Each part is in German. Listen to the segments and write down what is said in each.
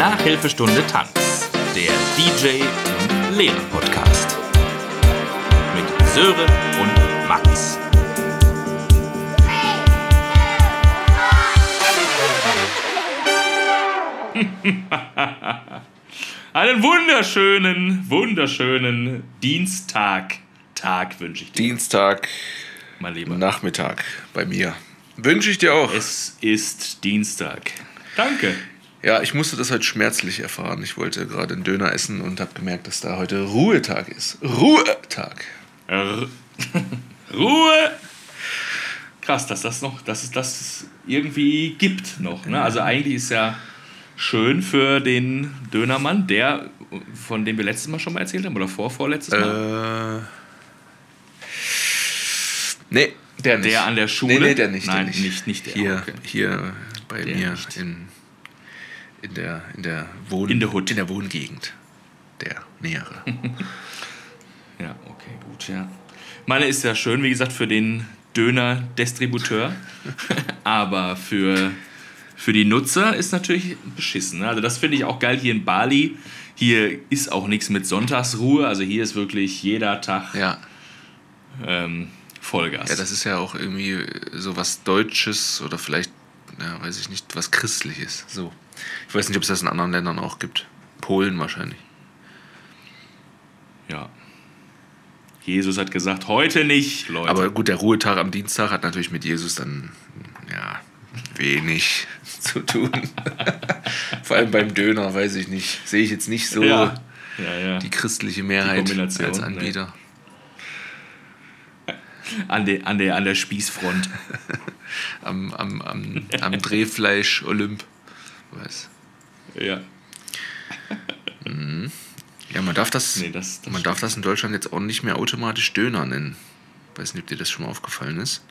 Nachhilfestunde Tanz, der DJ und Lehrer Podcast. Mit Sören und Max. Einen wunderschönen, wunderschönen Dienstag, Tag wünsche ich dir. Dienstag, mein Lieber. Nachmittag bei mir. Wünsche ich dir auch. Es ist Dienstag. Danke. Ja, ich musste das heute schmerzlich erfahren. Ich wollte gerade einen Döner essen und habe gemerkt, dass da heute Ruhetag ist. Ruhetag. Ruhe! Krass, dass das noch, dass es das irgendwie gibt noch. Ne? Also eigentlich ist ja schön für den Dönermann, der, von dem wir letztes Mal schon mal erzählt haben, oder vorvorletztes Mal. Äh, nee, der nicht. Der an der Schule? Nee, nee, der nicht. Nein, der nicht. nicht, nicht der. Hier, Okay. hier bei Der mir nicht. in, in, der, in, der Wohn In in der Wohngegend. Der nähere. Ja, okay, gut, ja. Meine ist ja schön, wie gesagt, für den Döner-Distributeur, aber für, für die Nutzer ist natürlich beschissen. ne? Also das finde ich auch geil hier in Bali. Hier ist auch nichts mit Sonntagsruhe, also hier ist wirklich jeder Tag Ja. ähm, Vollgas. Ja, das ist ja auch irgendwie so was Deutsches oder vielleicht, ja, weiß ich nicht, was Christliches. So. Ich weiß nicht, ob es das in anderen Ländern auch gibt. Polen wahrscheinlich. ja. Jesus hat gesagt, heute nicht, Leute. Aber gut, der Ruhetag am Dienstag hat natürlich mit Jesus dann, ja, wenig zu tun. Vor allem beim Döner, weiß ich nicht. Sehe ich jetzt nicht so ja, ja, ja. die christliche Mehrheit Kombination, als nee. Anbieter. An, der, an, der, an der Spießfront. Am, am, am, am Drehfleisch Olymp. Weiß. ja. Ja, man darf das, Nee, das- das man darf das in Deutschland jetzt auch nicht mehr automatisch Döner nennen. Weiß nicht, ob dir das schon mal aufgefallen ist.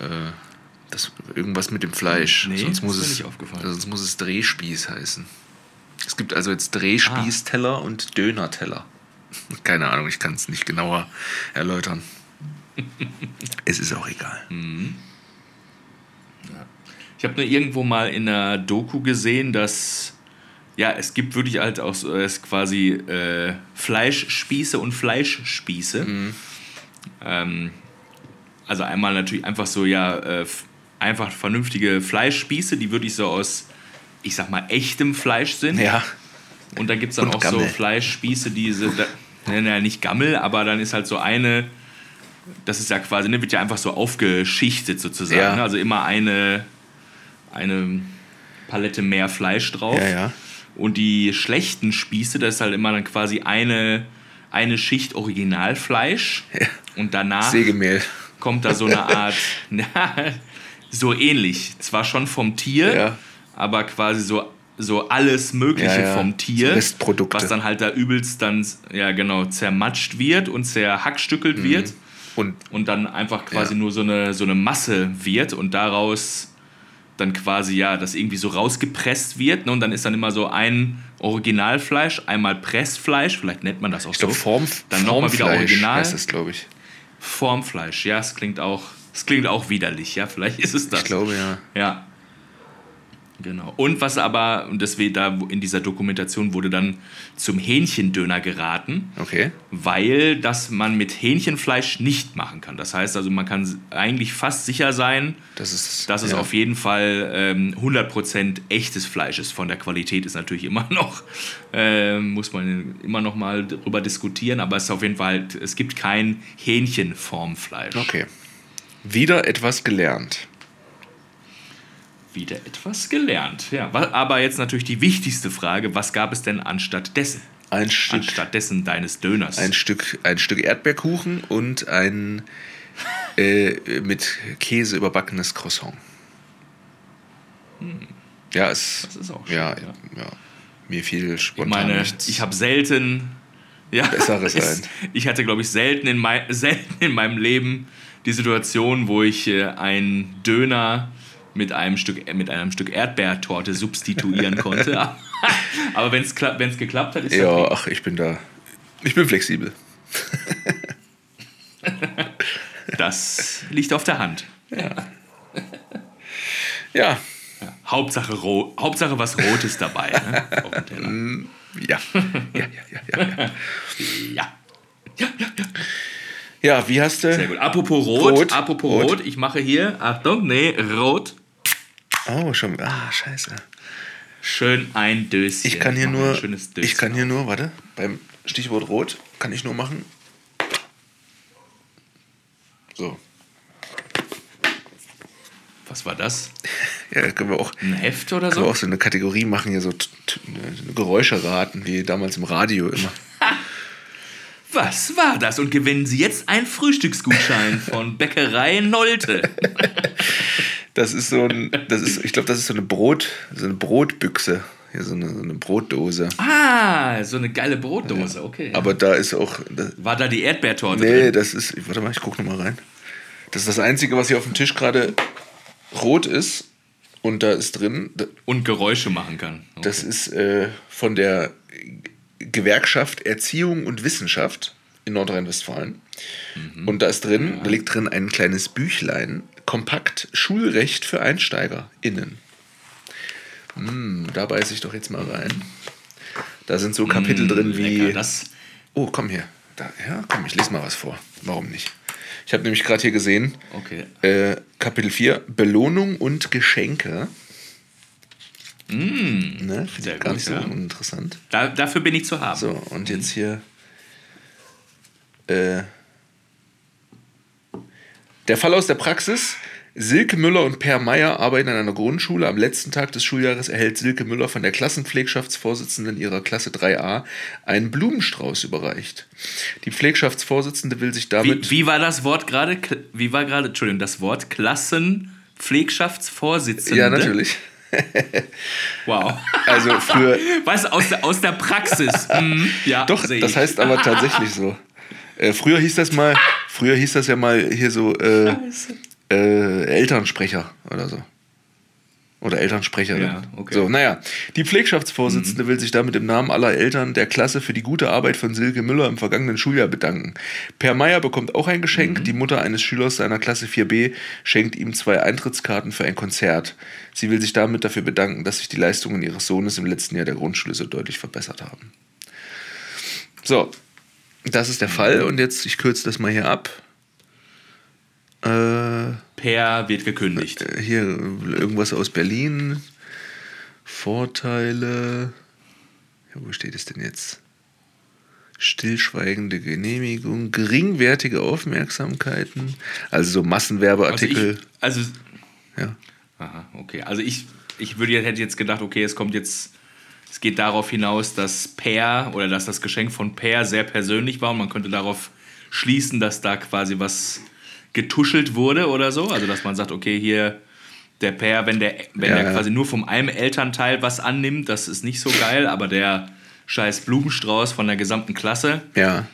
Äh, das, irgendwas mit dem Fleisch. Nee, sonst, muss es, nicht aufgefallen. sonst muss es Drehspieß heißen. Es gibt also jetzt Drehspießteller und Dönerteller. Keine Ahnung, ich kann es nicht genauer erläutern. es ist auch egal. Ich habe nur irgendwo mal in einer Doku gesehen, dass ja, es gibt wirklich halt auch so, es quasi äh, Fleischspieße und Fleischspieße. Ähm, also einmal natürlich einfach so, ja, äh, einfach vernünftige Fleischspieße, die wirklich so aus, ich sag mal, echtem Fleisch sind. Ja, Und dann gibt es dann Und auch so Gammel. Fleischspieße, die sind, da- ne, ne, nicht Gammel, aber dann ist halt so eine, das ist ja quasi, ne, wird ja einfach so aufgeschichtet sozusagen. Ja. Also immer eine, eine Palette mehr Fleisch drauf. ja, ja. Und die schlechten Spieße, das ist halt immer dann quasi eine, eine Schicht Originalfleisch. Ja. Und danach Sägemehl. kommt da so eine Art, na, so ähnlich. Zwar schon vom Tier, aber quasi so, so alles Mögliche Ja, ja. vom Tier. Was dann halt da übelst dann, ja genau, zermatscht wird und zerhackstückelt wird. Und Und dann einfach quasi Mhm. Ja. nur so eine, so eine Masse wird und daraus dann quasi, ja, das irgendwie so rausgepresst wird. Ne? Und dann ist dann immer so ein Originalfleisch, einmal Pressfleisch, vielleicht nennt man das auch ich so. Form, Dann noch mal wieder Original. heißt das, glaube ich. Formfleisch, ja, es klingt auch, es klingt auch widerlich, ja, vielleicht ist es das. Ich glaube, ja. Ja. Genau. Und was aber, und das wir da in dieser Dokumentation wurde dann zum Hähnchendöner geraten, Okay. weil das man mit Hähnchenfleisch nicht machen kann. Das heißt also, man kann eigentlich fast sicher sein, Das ist, dass es ja. auf jeden Fall ähm, 100% echtes Fleisch ist. Von der Qualität ist natürlich immer noch, ähm, muss man immer noch mal darüber diskutieren, aber es ist auf jeden Fall, halt, es gibt kein Hähnchenformfleisch. Okay. Wieder etwas gelernt. Wieder etwas gelernt. Ja, aber jetzt natürlich die wichtigste Frage: Was gab es denn anstatt dessen? Ein Stück, Anstatt dessen deines Döners. ein Stück, ein Stück Erdbeerkuchen und ein äh, mit Käse überbackenes Croissant. Ja, es, das ist auch schön. ja, ja. ja. Mir fiel Ich spontan meine, nichts. ich habe selten. Ja, Besseres es- Ich hatte, glaube ich, selten in, mei selten in meinem Leben die Situation, wo ich äh, einen Döner mit einem Stück, mit einem Stück Erdbeertorte substituieren konnte. Aber wenn es geklappt hat, ist ja, okay. ach, ich bin da. Ich bin flexibel. Das liegt auf der Hand. Ja, Hauptsache, ro Hauptsache was Rotes dabei. Ne? Teller. Ja. Ja, ja, ja, ja. ja. Ja. Ja, ja, ja. Ja, wie hast du. Sehr gut. Apropos Rot, Rot, apropos Rot. Rot. ich mache hier, Achtung, nee, Rot. Oh, schon. Ah, scheiße. Schön ein Döschen. Ich kann hier mache nur. Ein schönes Döschen. Ich kann hier nur, warte, beim Stichwort Rot kann ich nur machen. So. Was war das? Ja, können wir auch, Ein Heft oder können wir so? auch so eine Kategorie machen, hier so Geräusche raten, wie damals im Radio immer. Was war das? Und gewinnen Sie jetzt einen Frühstücksgutschein von Bäckerei Nolte. Das ist so ein, das ist, ich glaube, das ist so eine Brot, so eine Brotbüchse, hier so eine, so eine Brotdose. Ah, so eine geile Brotdose, okay. Aber da ist auch, da, war da die Erdbeertorte nee, drin? das ist, warte mal, ich gucke noch mal rein. Das ist das Einzige, was hier auf dem Tisch gerade rot ist und da ist drin, da- Und Geräusche machen kann. Okay. das ist äh, von der Gewerkschaft Erziehung und Wissenschaft in Nordrhein-Westfalen. Und da ist drin, da liegt drin ein kleines Büchlein, kompakt Schulrecht für EinsteigerInnen. Mm, da beiße ich doch jetzt mal rein. Da sind so Kapitel drin wie. Lecker, das, Oh, komm hier. Da, ja, komm, ich lese mal was vor. Warum nicht? Ich habe nämlich gerade hier gesehen, okay. äh, Kapitel 4, Belohnung und Geschenke. Mm, Ne, Finde ich gar nicht so uninteressant. da, dafür bin ich zu haben. So, und jetzt hier. Äh, der Fall aus der Praxis. Silke Müller und Per Meyer arbeiten an einer Grundschule. Am letzten Tag des Schuljahres erhält Silke Müller von der Klassenpflegschaftsvorsitzenden ihrer Klasse 3a einen Blumenstrauß überreicht. Die Pflegschaftsvorsitzende will sich damit. Wie, wie war das Wort gerade? Wie war gerade, Entschuldigung, das Wort Klassenpflegschaftsvorsitzende? ja, natürlich. Wow. Also früher. Was aus der, aus der Praxis? Hm, ja, Doch, das heißt aber tatsächlich so. Äh, früher hieß das mal, früher hieß das ja mal hier so äh, äh, Elternsprecher oder so. Oder Elternsprecherin. Ja, okay. So, naja. Die Pflegschaftsvorsitzende will sich damit im Namen aller Eltern der Klasse für die gute Arbeit von Silke Müller im vergangenen Schuljahr bedanken. Per Meier bekommt auch ein Geschenk. Die Mutter eines Schülers seiner Klasse 4b schenkt ihm zwei Eintrittskarten für ein Konzert. Sie will sich damit dafür bedanken, dass sich die Leistungen ihres Sohnes im letzten Jahr der Grundschule so deutlich verbessert haben. So, das ist der Fall und jetzt, ich kürze das mal hier ab. Äh, Per wird gekündigt. hier irgendwas aus Berlin. Vorteile. Ja, wo steht es denn jetzt? Stillschweigende Genehmigung, geringwertige Aufmerksamkeiten, also so Also, Massenwerbeartikel. ich, also ja. Aha, okay. Also ich, ich würde, hätte jetzt gedacht, okay, es kommt jetzt, es geht darauf hinaus, dass Per oder dass das Geschenk von Per sehr persönlich war und man könnte darauf schließen, dass da quasi was getuschelt wurde oder so. Also dass man sagt, okay, hier der Per, wenn der, wenn Ja, der quasi nur vom einem Elternteil was annimmt, das ist nicht so geil, aber der scheiß Blumenstrauß von der gesamten Klasse, ja.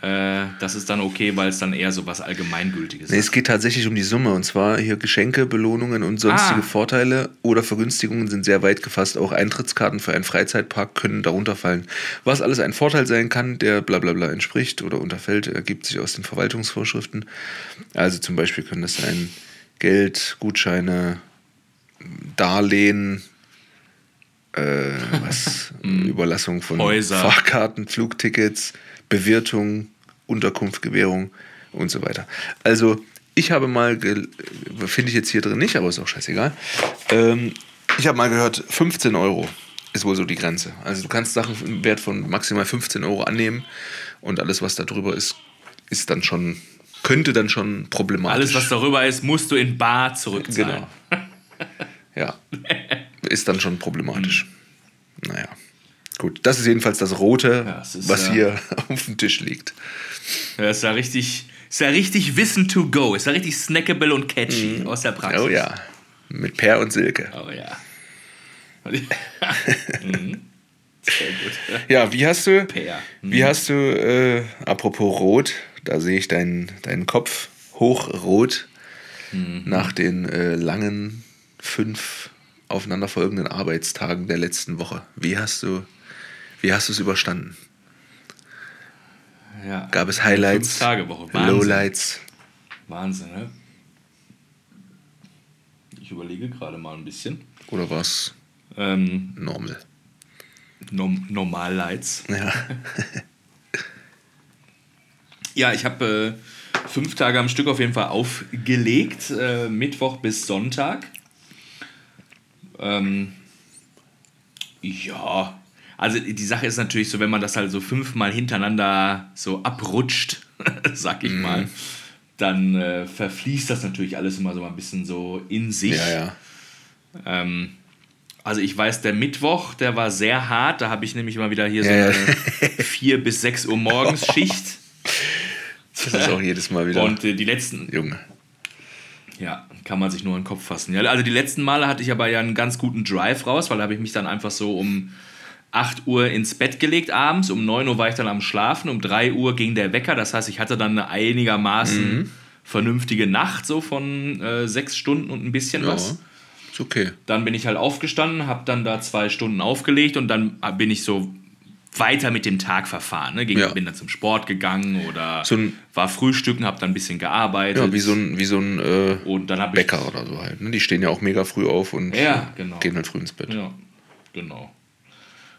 Äh, das ist dann okay, weil es dann eher so was Allgemeingültiges Nee, ist. es geht tatsächlich um die Summe und zwar hier Geschenke, Belohnungen und sonstige Ah. Vorteile oder Vergünstigungen sind sehr weit gefasst. Auch Eintrittskarten für einen Freizeitpark können darunter fallen. Was alles ein Vorteil sein kann, der bla bla bla entspricht oder unterfällt, ergibt sich aus den Verwaltungsvorschriften. Also zum Beispiel können das sein Geld, Gutscheine, Darlehen, äh, was, Überlassung von Häuser. Fahrkarten, Flugtickets, Bewirtung, Unterkunftgewährung und so weiter. Also, ich habe mal, finde ich jetzt hier drin nicht, aber ist auch scheißegal. Ähm, ich habe mal gehört, 15 Euro ist wohl so die Grenze. Also, du kannst Sachen im Wert von maximal 15 Euro annehmen und alles, was da drüber ist, ist dann schon, könnte dann schon problematisch. Alles, was darüber ist, musst du in Bar zurückzahlen. Genau. Ja. Ist dann schon problematisch. Naja. Gut, das ist jedenfalls das Rote, Ja, es ist, was äh, hier auf dem Tisch liegt. Ja, ist ja richtig, ist ja richtig Wissen to go. Ist ja richtig snackable und catchy aus der Praxis. Oh ja. Mit Per und Silke. Oh ja. mhm. Sehr gut. Ja, wie hast du, Per. Mhm. wie hast du, äh, apropos Rot, da sehe ich deinen, deinen Kopf hochrot Mhm. nach den äh, langen fünf aufeinanderfolgenden Arbeitstagen der letzten Woche. Wie hast du, wie hast du es überstanden? Ja. Gab es Highlights. Lowlights? Wahnsinn, ne? Ich überlege gerade mal ein bisschen. Oder war es Ähm, normal? Nom Normallights. Ja. Ja, ich habe äh, fünf Tage am Stück auf jeden Fall aufgelegt, äh, Mittwoch bis Sonntag. Ähm, ja, also die Sache ist natürlich so, wenn man das halt so fünfmal hintereinander so abrutscht, sag ich mal, dann äh, verfließt das natürlich alles immer so ein bisschen so in sich. Ja, ja. Ähm, also ich weiß, der Mittwoch, der war sehr hart. Da habe ich nämlich mal wieder hier so eine 4 bis 6 Uhr morgens Schicht. Das ist auch jedes Mal wieder. Und äh, die letzten, Junge. ja, kann man sich nur in den Kopf fassen. Ja, also die letzten Male hatte ich aber ja einen ganz guten Drive raus, weil da habe ich mich dann einfach so um 8 Uhr ins Bett gelegt abends, um 9 Uhr war ich dann am Schlafen, um 3 Uhr ging der Wecker. Das heißt, ich hatte dann eine einigermaßen Mhm. vernünftige Nacht, so von äh, sechs Stunden und ein bisschen Ja. was. Ist okay. Dann bin ich halt aufgestanden, habe dann da zwei Stunden aufgelegt und dann bin ich so weiter mit dem Tag verfahren. Ne? Ging, Ja. Bin dann zum Sport gegangen oder So ein- war frühstücken, habe dann ein bisschen gearbeitet. Ja, wie so ein, wie so ein äh, und dann habe ich Bäcker oder so halt. Ne? Die stehen ja auch mega früh auf und Ja, genau. gehen halt früh ins Bett. Ja, genau.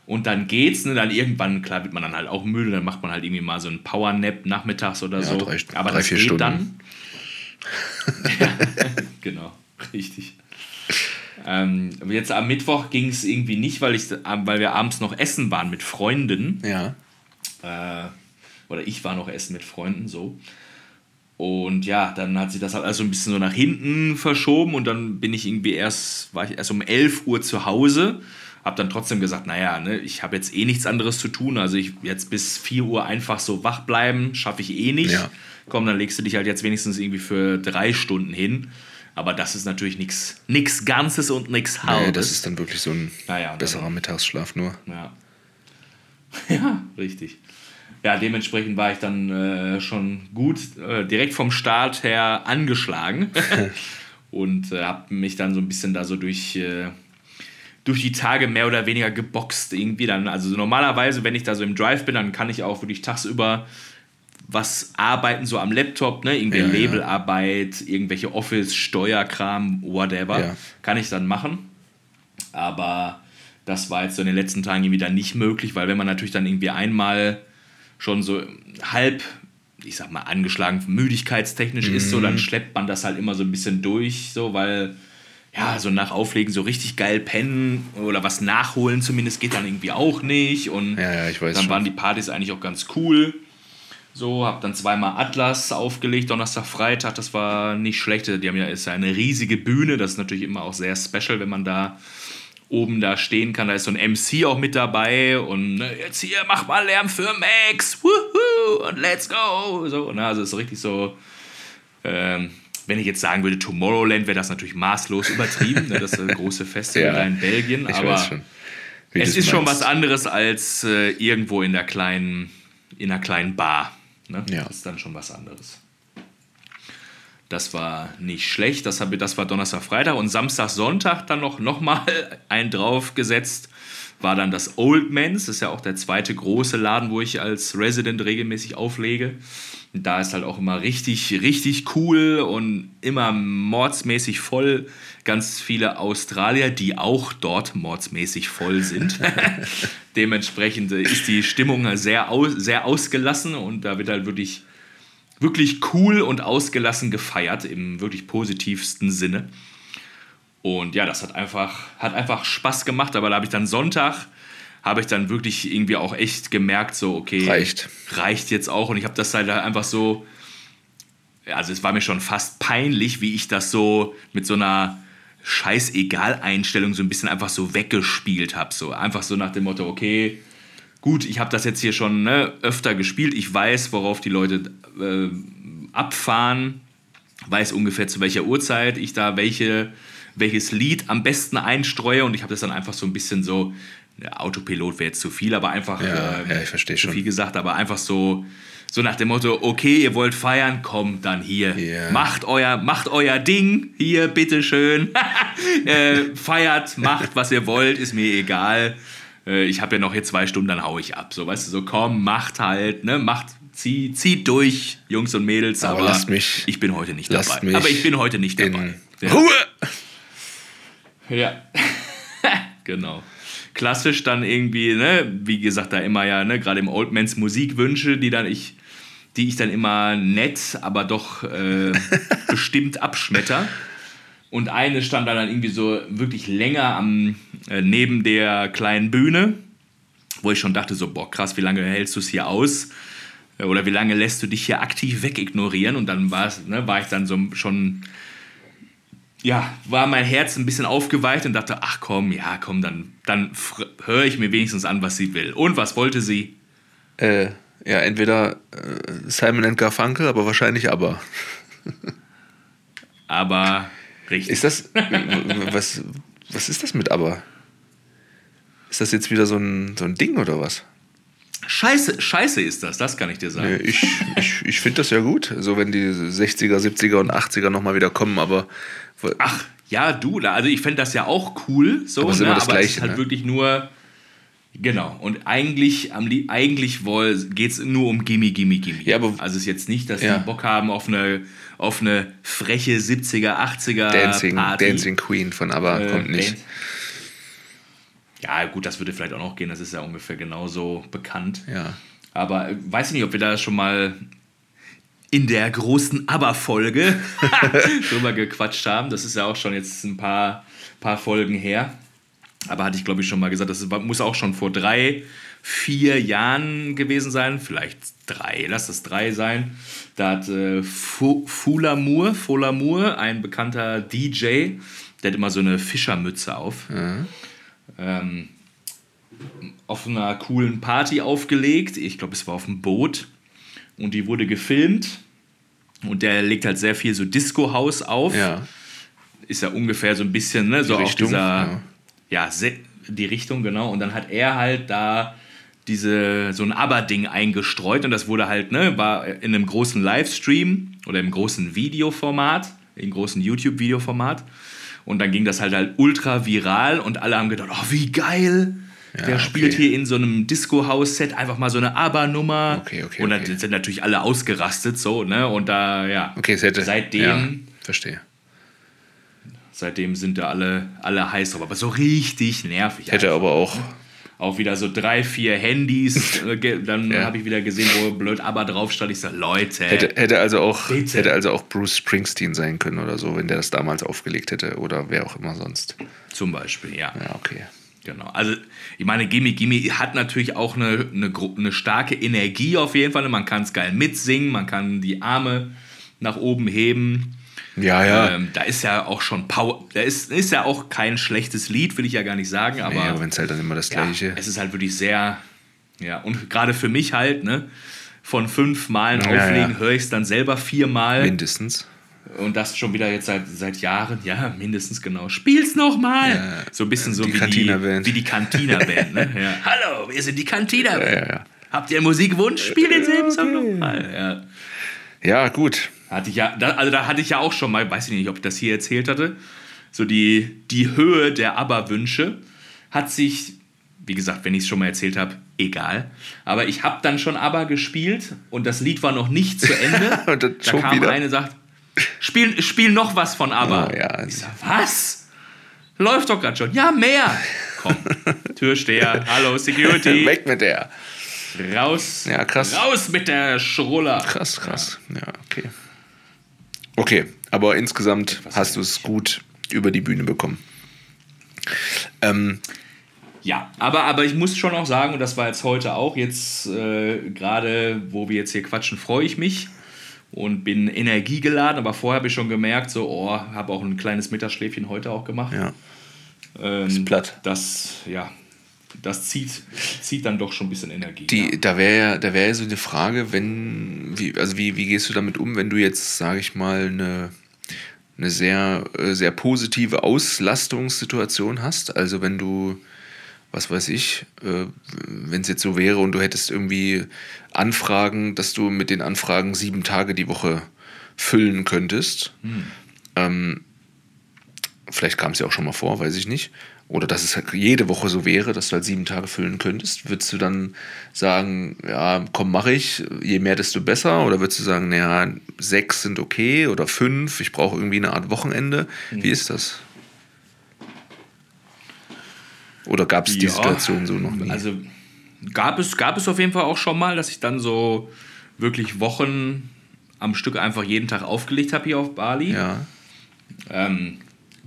Und dann geht's, ne? Dann irgendwann, klar, wird man dann halt auch müde, dann macht man halt irgendwie mal so einen Powernap nachmittags oder Ja, so. drei- Aber drei, das vier geht Stunden. dann. ja, genau, richtig. Ähm, jetzt am Mittwoch ging es irgendwie nicht, weil, ich, weil wir abends noch essen waren mit Freunden. Ja. Äh, oder ich war noch essen mit Freunden, so. Und ja, dann hat sich das halt also ein bisschen so nach hinten verschoben und dann bin ich irgendwie erst, war ich erst um 11 Uhr zu Hause. Hab dann trotzdem gesagt, naja, ne, ich habe jetzt eh nichts anderes zu tun. Also ich jetzt bis 4 Uhr einfach so wach bleiben, schaffe ich eh nicht. Ja. Komm, dann legst du dich halt jetzt wenigstens irgendwie für drei Stunden hin. Aber das ist natürlich nichts nix Ganzes und nichts Halbes. Nee, das ist dann wirklich so ein Naja, besserer dann- Mittagsschlaf nur. Ja. Ja, richtig. Ja, dementsprechend war ich dann äh, schon gut äh, direkt vom Start her angeschlagen und äh, habe mich dann so ein bisschen da so durch, äh, durch die Tage mehr oder weniger geboxt irgendwie dann. Also so normalerweise, wenn ich da so im Drive bin, dann kann ich auch wirklich tagsüber was arbeiten, so am Laptop, ne? Irgendwie Ja, ja. Labelarbeit, irgendwelche Office, Steuerkram, whatever, Ja. kann ich dann machen. Aber das war jetzt so in den letzten Tagen irgendwie dann nicht möglich, weil wenn man natürlich dann irgendwie einmal schon so halb, ich sag mal, angeschlagen müdigkeitstechnisch ist, so, dann schleppt man das halt immer so ein bisschen durch, so, weil ja, so nach Auflegen so richtig geil pennen oder was nachholen zumindest geht dann irgendwie auch nicht. Und Ja, ja, ich weiß dann schon. waren die Partys eigentlich auch ganz cool. So, hab dann zweimal Atlas aufgelegt, Donnerstag, Freitag, das war nicht schlecht. Die haben ja, ist ja eine riesige Bühne, das ist natürlich immer auch sehr special, wenn man da oben da stehen kann. Da ist so ein MC auch mit dabei und ne, jetzt hier, mach mal Lärm für Max, wuhu, und let's go. So, ne, also es ist so richtig so, ähm, wenn ich jetzt sagen würde, Tomorrowland wäre das natürlich maßlos übertrieben, ne, das ist ein große Festival Ja, in Belgien, aber schon. es ist schon was anderes als äh, irgendwo in der kleinen, in einer kleinen Bar. Ne? Ja. Das ist dann schon was anderes. Das war nicht schlecht. Das, habe, das war Donnerstag, Freitag und Samstag, Sonntag dann noch, noch mal einen draufgesetzt. War dann das Old Man's. Das ist ja auch der zweite große Laden, wo ich als Resident regelmäßig auflege. Da ist halt auch immer richtig, richtig cool und immer mordsmäßig voll. Ganz viele Australier, die auch dort mordsmäßig voll sind. Dementsprechend äh, ist die Stimmung sehr, aus, sehr ausgelassen und da wird halt wirklich, wirklich cool und ausgelassen gefeiert, im wirklich positivsten Sinne. Und ja, das hat einfach, hat einfach Spaß gemacht, aber da habe ich dann Sonntag, habe ich dann wirklich irgendwie auch echt gemerkt, so, okay, Reicht. reicht jetzt auch. Und ich habe das halt einfach so, also es war mir schon fast peinlich, wie ich das so mit so einer Scheißegal-Einstellung so ein bisschen einfach so weggespielt habe. So einfach so nach dem Motto, okay, gut, ich habe das jetzt hier schon ne, öfter gespielt, ich weiß, worauf die Leute äh, abfahren, weiß ungefähr zu welcher Uhrzeit ich da welche, welches Lied am besten einstreue und ich habe das dann einfach so ein bisschen so, Autopilot wäre jetzt zu viel, aber einfach Ja, ähm, ja, ich verstehe zu schon. viel gesagt, aber einfach so, so nach dem Motto, okay, ihr wollt feiern, kommt dann hier. Ja. Macht, euer, macht euer Ding hier, bitteschön. äh, feiert, macht, was ihr wollt, ist mir egal. Äh, ich habe ja noch hier zwei Stunden, dann hau ich ab. So, weißt du, so komm, macht halt, ne, macht, zieh, zieht durch, Jungs und Mädels, Aber aber, lasst mich- ich bin heute nicht dabei. Aber ich bin heute nicht dabei. Ja. Ruhe! Ja. genau. Klassisch dann irgendwie, ne, wie gesagt, da immer ja, ne, gerade im Oldmans Musikwünsche, die dann ich, die ich dann immer nett, aber doch äh, bestimmt abschmetter. Und eine stand dann irgendwie so wirklich länger am, äh, neben der kleinen Bühne, wo ich schon dachte, so, boah, krass, wie lange hältst du es hier aus? Äh, oder wie lange lässt du dich hier aktiv wegignorieren? Und dann ne, war ich dann so schon ja, war mein Herz ein bisschen aufgeweicht und dachte, ach komm, ja, komm, dann, dann höre ich mir wenigstens an, was sie will. Und was wollte sie? Äh, ja, entweder äh, Simon Garfunkel, aber wahrscheinlich aber. aber richtig. Ist das, was, was ist das mit aber? Ist das jetzt wieder so ein, so ein Ding oder was? Scheiße, scheiße ist das, das kann ich dir sagen. Nee, ich ich, ich finde das ja gut, so wenn die 60er, 70er und 80er nochmal wieder kommen, aber Ach, ja, du, also ich fände das ja auch cool, so, aber, ne? aber Gleiche, es ist halt ne? wirklich nur. Genau, und eigentlich, eigentlich geht es nur um Gimme, Gimme, Gimme. Ja, aber, also es ist jetzt nicht, dass ja. die Bock haben auf eine, auf eine freche 70er, 80er Dancing, Party. Dancing Queen von ABBA äh, kommt nicht. Ja, gut, das würde vielleicht auch noch gehen, das ist ja ungefähr genauso bekannt. Ja. Aber äh, weiß ich nicht, ob wir da schon mal in der großen Aber-Folge drüber gequatscht haben. Das ist ja auch schon jetzt ein paar, paar Folgen her. Aber hatte ich, glaube ich, schon mal gesagt, das muss auch schon vor drei, vier Jahren gewesen sein. Vielleicht drei, lass das drei sein. Da hat äh, Fula Moore, Fula Moore, ein bekannter DJ, der hat immer so eine Fischermütze auf. Mhm. Ähm, auf einer coolen Party aufgelegt. Ich glaube, es war auf dem Boot. Und die wurde gefilmt und der legt halt sehr viel so Disco-House auf. Ja. Ist ja ungefähr so ein bisschen, ne, so die Richtung, dieser, ja, ja die Richtung, genau. Und dann hat er halt da diese, so ein Aber-Ding eingestreut und das wurde halt, ne, war in einem großen Livestream oder im großen Videoformat, im großen YouTube-Videoformat. Und dann ging das halt halt ultra viral und alle haben gedacht, oh, wie geil. Ja, der spielt okay. hier in so einem Disco-House-Set einfach mal so eine ABBA-Nummer. Okay, okay. Und dann okay. sind natürlich alle ausgerastet, so, ne? Und da, ja. Okay, hätte, seitdem. Ja, verstehe. Seitdem sind da alle, alle heiß drauf. Aber so richtig nervig. Hätte einfach. aber auch. Auch wieder so drei, vier Handys. Äh, dann ja. habe ich wieder gesehen, wo blöd aber drauf stand. Ich sage, Leute. Hätte, hätte, also auch, hätte also auch Bruce Springsteen sein können oder so, wenn der das damals aufgelegt hätte. Oder wer auch immer sonst. Zum Beispiel, ja. Ja, okay. Genau. Also, ich meine, Gimme Gimme hat natürlich auch eine, eine, eine starke Energie auf jeden Fall. Man kann es geil mitsingen, man kann die Arme nach oben heben. Ja, ja. Ähm, da ist ja auch schon Power. Da ist, ist ja auch kein schlechtes Lied, will ich ja gar nicht sagen. Aber, ja, wenn es halt dann immer das Gleiche. Ja, es ist halt wirklich sehr. Ja, und gerade für mich halt, ne? Von fünf Malen ja, auflegen ja. höre ich es dann selber viermal. Mindestens. Und das schon wieder jetzt seit, seit Jahren, ja, mindestens genau. Spiel's nochmal! Ja, so ein bisschen so die wie, die, wie die Cantina-Band. Ne? Ja. Hallo, wir sind die Cantina-Band. Ja, Habt ihr einen Musikwunsch? Spiel denselben okay. Song nochmal. Ja. ja, gut. Hatte ich ja, da, also da hatte ich ja auch schon mal, weiß ich nicht, ob ich das hier erzählt hatte, so die, die Höhe der ABBA-Wünsche hat sich, wie gesagt, wenn ich es schon mal erzählt habe, egal. Aber ich habe dann schon ABBA gespielt und das Lied war noch nicht zu Ende. und da kam wieder. eine und sagt, Spiel, spiel noch was von ABBA. Oh, ja. Ich sag, was? Läuft doch gerade schon. Ja, mehr. Komm, Türsteher, hallo, Security. Weg mit der. Raus. Ja, krass. Raus mit der Schruller. Krass, krass. Ja, ja okay. Okay, aber insgesamt was hast du es gut über die Bühne bekommen. Ähm, ja, aber, aber ich muss schon auch sagen, und das war jetzt heute auch, jetzt äh, gerade, wo wir jetzt hier quatschen, freue ich mich, und bin energiegeladen, aber vorher habe ich schon gemerkt, so, oh, habe auch ein kleines Mittagsschläfchen heute auch gemacht. Ja. Ähm, ist platt. Das, ja, das zieht, zieht dann doch schon ein bisschen Energie. Die, ja. Da wäre ja, da wär ja so eine Frage, wenn, wie, also wie, wie gehst du damit um, wenn du jetzt, sage ich mal, eine, eine sehr, äh, sehr positive Auslastungssituation hast? Also wenn du was weiß ich, äh, wenn es jetzt so wäre und du hättest irgendwie Anfragen, dass du mit den Anfragen sieben Tage die Woche füllen könntest. Hm. Ähm, vielleicht kam es ja auch schon mal vor, weiß ich nicht. Oder dass es halt jede Woche so wäre, dass du halt sieben Tage füllen könntest. Würdest du dann sagen, ja, komm, mache ich, je mehr, desto besser? Oder würdest du sagen, naja, sechs sind okay oder fünf, ich brauche irgendwie eine Art Wochenende? Hm. Wie ist das? Oder gab es die Situation so noch nie? Also gab es, gab es auf jeden Fall auch schon mal, dass ich dann so wirklich Wochen am Stück einfach jeden Tag aufgelegt habe hier auf Bali. ja. Ähm,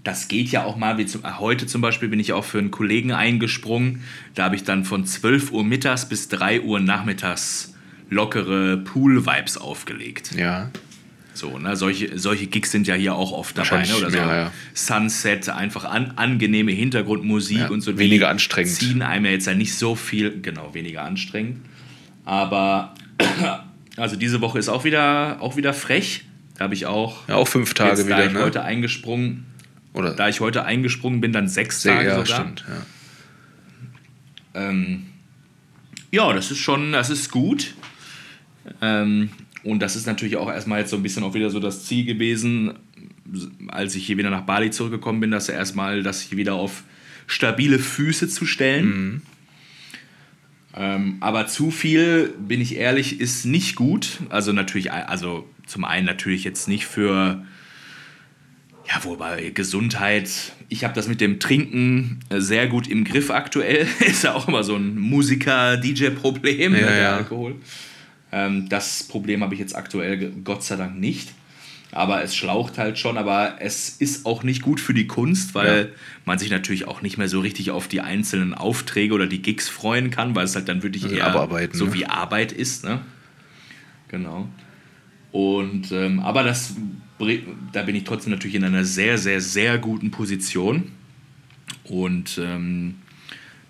das geht ja auch mal, wie zum, heute zum Beispiel bin ich auch für einen Kollegen eingesprungen. Da habe ich dann von 12 Uhr mittags bis 3 Uhr nachmittags lockere Pool-Vibes aufgelegt. Ja. So, ne? solche, solche Gigs sind ja hier auch oft dabei. Ne? Oder so mehr, ja. Sunset, einfach an, angenehme Hintergrundmusik Ja, und so. weniger anstrengend. Ziehen einem ja jetzt ja nicht so viel, genau, weniger anstrengend. Aber also diese Woche ist auch wieder, auch wieder frech. Da habe ich auch, Ja, auch fünf Tage jetzt, da wieder, ich ne? heute eingesprungen, Oder da ich heute eingesprungen bin, dann sechs Tage ja, sogar. stimmt. Ja. Ähm, ja, das ist schon, das ist gut. Ähm, und das ist natürlich auch erstmal jetzt so ein bisschen auch wieder so das Ziel gewesen, als ich hier wieder nach Bali zurückgekommen bin, dass erstmal das hier wieder auf stabile Füße zu stellen. Ähm, aber zu viel, bin ich ehrlich, ist nicht gut. Also natürlich, also zum einen natürlich jetzt nicht für, ja, wobei Gesundheit, ich habe das mit dem Trinken äh, sehr gut im Griff aktuell. ist ja auch immer so ein Musiker-DJ-Problem, Ja, ne, der ja. Alkohol. Ähm, das Problem habe ich jetzt aktuell Gott sei Dank nicht. Aber es schlaucht halt schon, aber es ist auch nicht gut für die Kunst, weil Ja. man sich natürlich auch nicht mehr so richtig auf die einzelnen Aufträge oder die Gigs freuen kann, weil es halt dann wirklich Also eher abarbeiten, so ne? wie Arbeit ist. Ne? Genau. Und ähm, aber das da bin ich trotzdem natürlich in einer sehr, sehr, sehr guten Position. Und ähm,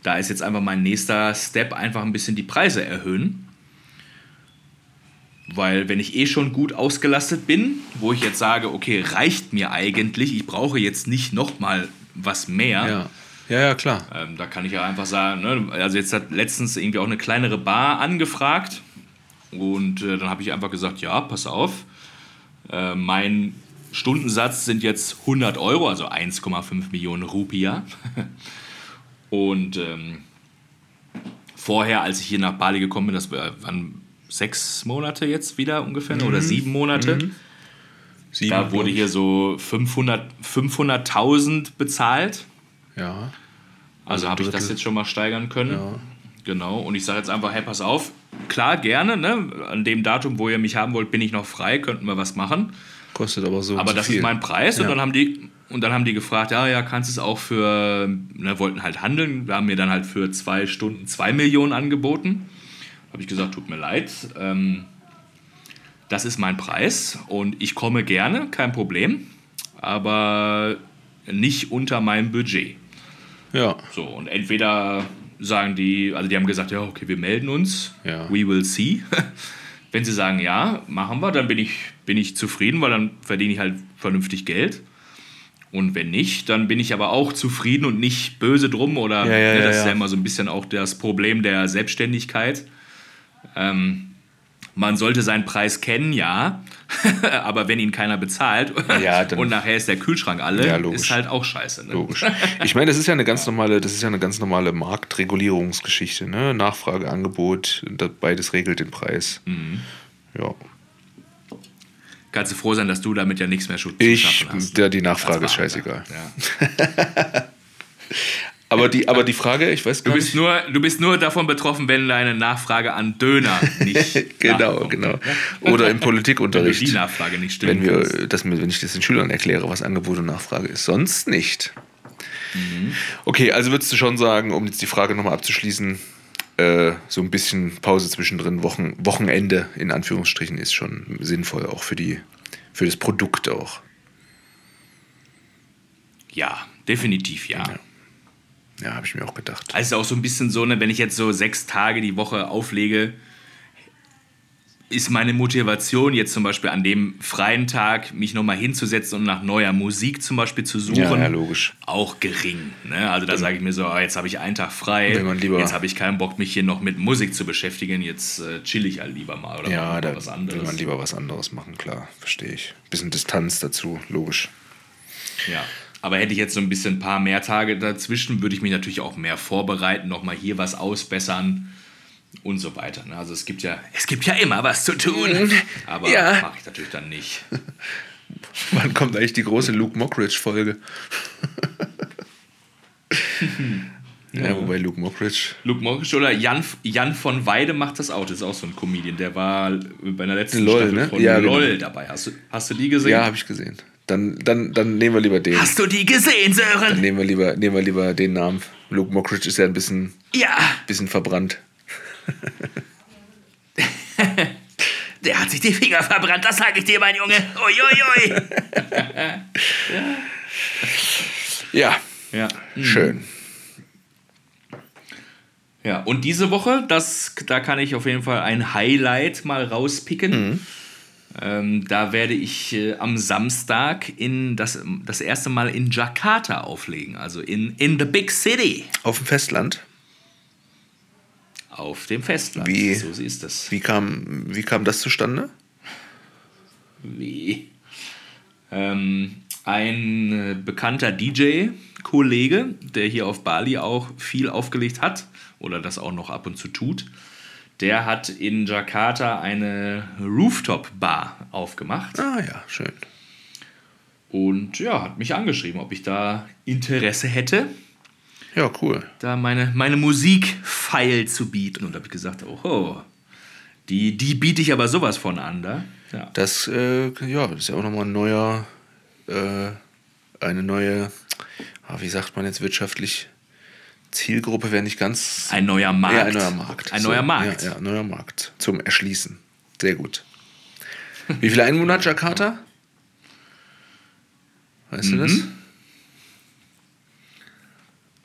da ist jetzt einfach mein nächster Step, einfach ein bisschen die Preise erhöhen. Weil wenn ich eh schon gut ausgelastet bin, wo ich jetzt sage, okay, reicht mir eigentlich, ich brauche jetzt nicht nochmal was mehr, Ja. ja, ja, klar. ähm, da kann ich ja einfach sagen, ne, also jetzt hat letztens irgendwie auch eine kleinere Bar angefragt und äh, dann habe ich einfach gesagt, ja, pass auf, äh, mein Stundensatz sind jetzt 100 Euro, also 1,5 Millionen Rupia. und ähm, vorher, als ich hier nach Bali gekommen bin, das waren sechs Monate jetzt wieder ungefähr oder sieben Monate. Sieben, Da wurde hier so 500 500.000 bezahlt. ich. Ja. Also, ein habe ich das jetzt schon mal steigern können. Ja. Genau. Und ich sage jetzt einfach, hey, pass auf, klar, gerne, ne? An dem Datum, wo ihr mich haben wollt, bin ich noch frei, könnten wir was machen. Kostet aber so. und Aber das viel. ist mein Preis. Und Ja. dann haben die. Und dann haben die gefragt, ja, ja, kannst du es auch für, ne, wollten halt handeln. Wir haben mir dann halt für zwei Stunden zwei Millionen angeboten. Habe ich gesagt, tut mir leid. Ähm, das ist mein Preis und ich komme gerne, kein Problem. Aber nicht unter meinem Budget. Ja. So, und entweder sagen die, also die haben gesagt, ja, okay, wir melden uns, Ja. we will see. Wenn sie sagen, ja, machen wir, dann bin ich, bin ich zufrieden, weil dann verdiene ich halt vernünftig Geld. Und wenn nicht, dann bin ich aber auch zufrieden und nicht böse drum. Oder Ja, ja, ne, ja, das ist ja. ja immer so ein bisschen auch das Problem der Selbstständigkeit. Ähm, man sollte seinen Preis kennen, ja, aber wenn ihn keiner bezahlt Ja, und nachher ist der Kühlschrank alle, Ja, ist halt auch scheiße. Ne? Logisch. Ich meine, das ist ja eine ganz normale, das ist ja eine ganz normale Marktregulierungsgeschichte, ne? Nachfrage, Angebot, beides regelt den Preis. Mhm. Ja. Kannst du froh sein, dass du damit ja nichts mehr zu Ich, schaffen hast. der, die Nachfrage ist scheißegal. Ja. Aber die, aber die Frage, ich weiß Du, gar bist nicht. nur, du bist nur davon betroffen, wenn deine Nachfrage an Döner nicht genau, genau. Oder im Wenn du Politikunterricht. die Nachfrage nicht stimmt. wenn, wir, das, wenn ich das den Schülern erkläre, was Angebot und Nachfrage ist. Sonst nicht. Mhm. Okay, also würdest du schon sagen, um jetzt die Frage nochmal abzuschließen, äh, so ein bisschen Pause zwischendrin, Wochen, Wochenende in Anführungsstrichen ist schon sinnvoll, auch für, die, für das Produkt auch. Ja, definitiv ja. Ja, habe ich mir auch gedacht. Also auch so ein bisschen so, ne, wenn ich jetzt so sechs Tage die Woche auflege, ist meine Motivation jetzt zum Beispiel an dem freien Tag, mich nochmal hinzusetzen und nach neuer Musik zum Beispiel zu suchen, Ja, ja, logisch. auch gering. Ne? Also da sage ich mir so, ah, jetzt habe ich einen Tag frei, jetzt habe ich keinen Bock, mich hier noch mit Musik zu beschäftigen, jetzt äh, chill ich halt lieber mal oder Ja, da was will anderes. man lieber was anderes machen, klar, verstehe ich. Bisschen Distanz dazu, logisch. Ja. Aber hätte ich jetzt so ein bisschen ein paar mehr Tage dazwischen, würde ich mich natürlich auch mehr vorbereiten, nochmal hier was ausbessern und so weiter. ne? Also es gibt ja, es gibt ja immer was zu tun. Aber Ja. mache ich natürlich dann nicht. Wann kommt eigentlich die große Luke Mockridge-Folge? Ja, wobei Luke Mockridge. Luke Mockridge oder Jan, Jan von Weide macht das auch. Das ist auch so ein Comedian. Der war bei einer letzten LOL, Staffel ne? von Ja, LOL genau. dabei. Hast du, hast du die gesehen? Ja, habe ich gesehen. Dann, dann, dann nehmen wir lieber den. Hast du die gesehen, Dann Sören? nehmen wir lieber, nehmen wir lieber den Namen. Luke Mockridge ist ja ein bisschen, Ja, bisschen verbrannt. der hat sich die Finger verbrannt. Das sage ich dir, mein Junge. Uiuiui. Ja, ja. schön. Ja, und diese Woche, das, da kann ich auf jeden Fall ein Highlight mal rauspicken. Ähm, da werde ich äh, am Samstag in das, das erste Mal in Jakarta auflegen, also in, in the Big City Auf dem Festland. auf dem Festland. Wie- So ist es. Wie kam, wie kam das zustande? Wie? Ähm, ein äh, bekannter DJ-Kollege, der hier auf Bali auch viel aufgelegt hat oder das auch noch ab und zu tut, der hat in Jakarta eine Rooftop-Bar aufgemacht Ah ja, schön. und ja, hat mich angeschrieben, ob ich da Interesse hätte, Ja, cool. da meine, meine Musik feil zu bieten. Und da habe ich gesagt, oh, die, die biete ich aber sowas von an, da. Ja. Das, äh, ja, das ist ja auch nochmal ein neuer, äh, eine neue, ah, wie sagt man jetzt wirtschaftlich, Zielgruppe wäre nicht ganz. Ein neuer Markt. Ja, ein neuer Markt. Ein So, neuer Markt. Ja, ja, ein neuer Markt zum Erschließen. Sehr gut. Wie viele Einwohner hat Jakarta? Weißt du das? Mhm.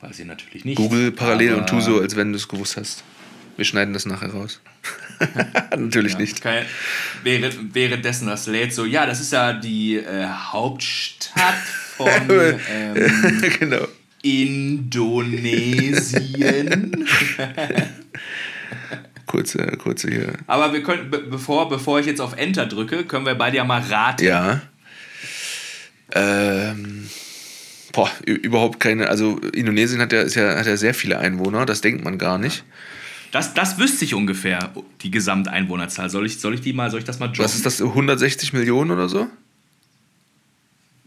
Weiß ich natürlich nicht. Google parallel und tu so, als wenn du es gewusst hast. Wir schneiden das nachher raus. Natürlich Ja, nicht. Kein, während, währenddessen das lädt so, ja, das ist ja die äh, Hauptstadt von ähm, genau. Indonesien. Kurze, kurze hier. Aber wir können, be bevor, bevor ich jetzt auf Enter drücke, können wir beide ja mal raten. Ja. Ähm, boah, überhaupt keine. Also Indonesien hat ja, ist ja, hat ja sehr viele Einwohner, das denkt man gar nicht. Das, das wüsste ich ungefähr, die Gesamteinwohnerzahl. Soll ich, soll ich die mal, soll ich das mal joggen? Was ist das, 160 Millionen oder so?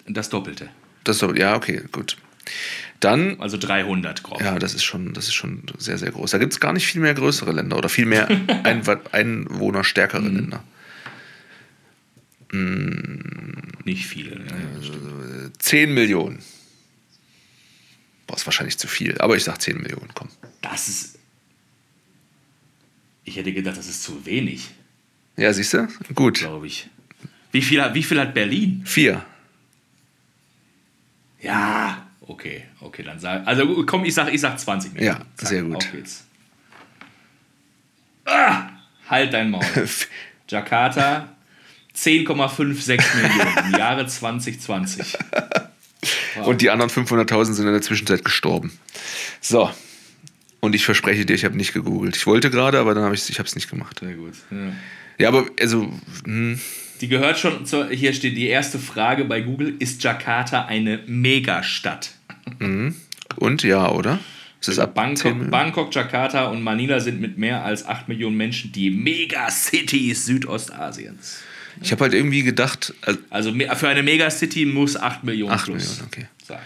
Das Doppelte. Das doch, ja, okay, gut. Dann, Also 300 grob. ja, das ist schon, das ist schon sehr, sehr groß. Da gibt es gar nicht viel mehr größere Länder oder viel mehr einwohnerstärkere Mhm. Länder. Nicht viele. Ja, ja, stimmt. 10 Millionen. Boah, ist wahrscheinlich zu viel, aber ich sag 10 Millionen, komm. Das ist. Ich hätte gedacht, das ist zu wenig, Ja, siehst du? Gut. glaube ich. Wie viel, wie viel hat Berlin? Vier. Ja, okay, okay, dann sag. Also komm, ich sag, ich sag 20 Millionen. Ja, sehr gut. Auf geht's. Ah, halt dein Maul. Jakarta 10,56 Millionen im Jahre 2020. Und die anderen 500.000 sind in der Zwischenzeit gestorben. So. Und ich verspreche dir, ich habe nicht gegoogelt. Ich wollte gerade, aber dann habe ich es nicht gemacht. Sehr gut. Ja. Ja, aber also hm, Die gehört schon zur, hier steht die erste Frage bei Google, ist Jakarta eine Megastadt? Und ja, oder? Ist das ab 10 Bangkok? Bangkok, Jakarta und Manila sind mit mehr als 8 Millionen Menschen die Megacities Südostasiens. Ich habe halt irgendwie gedacht, also, Also für eine Megacity muss 8 Millionen 8 plus Millionen, okay. sein.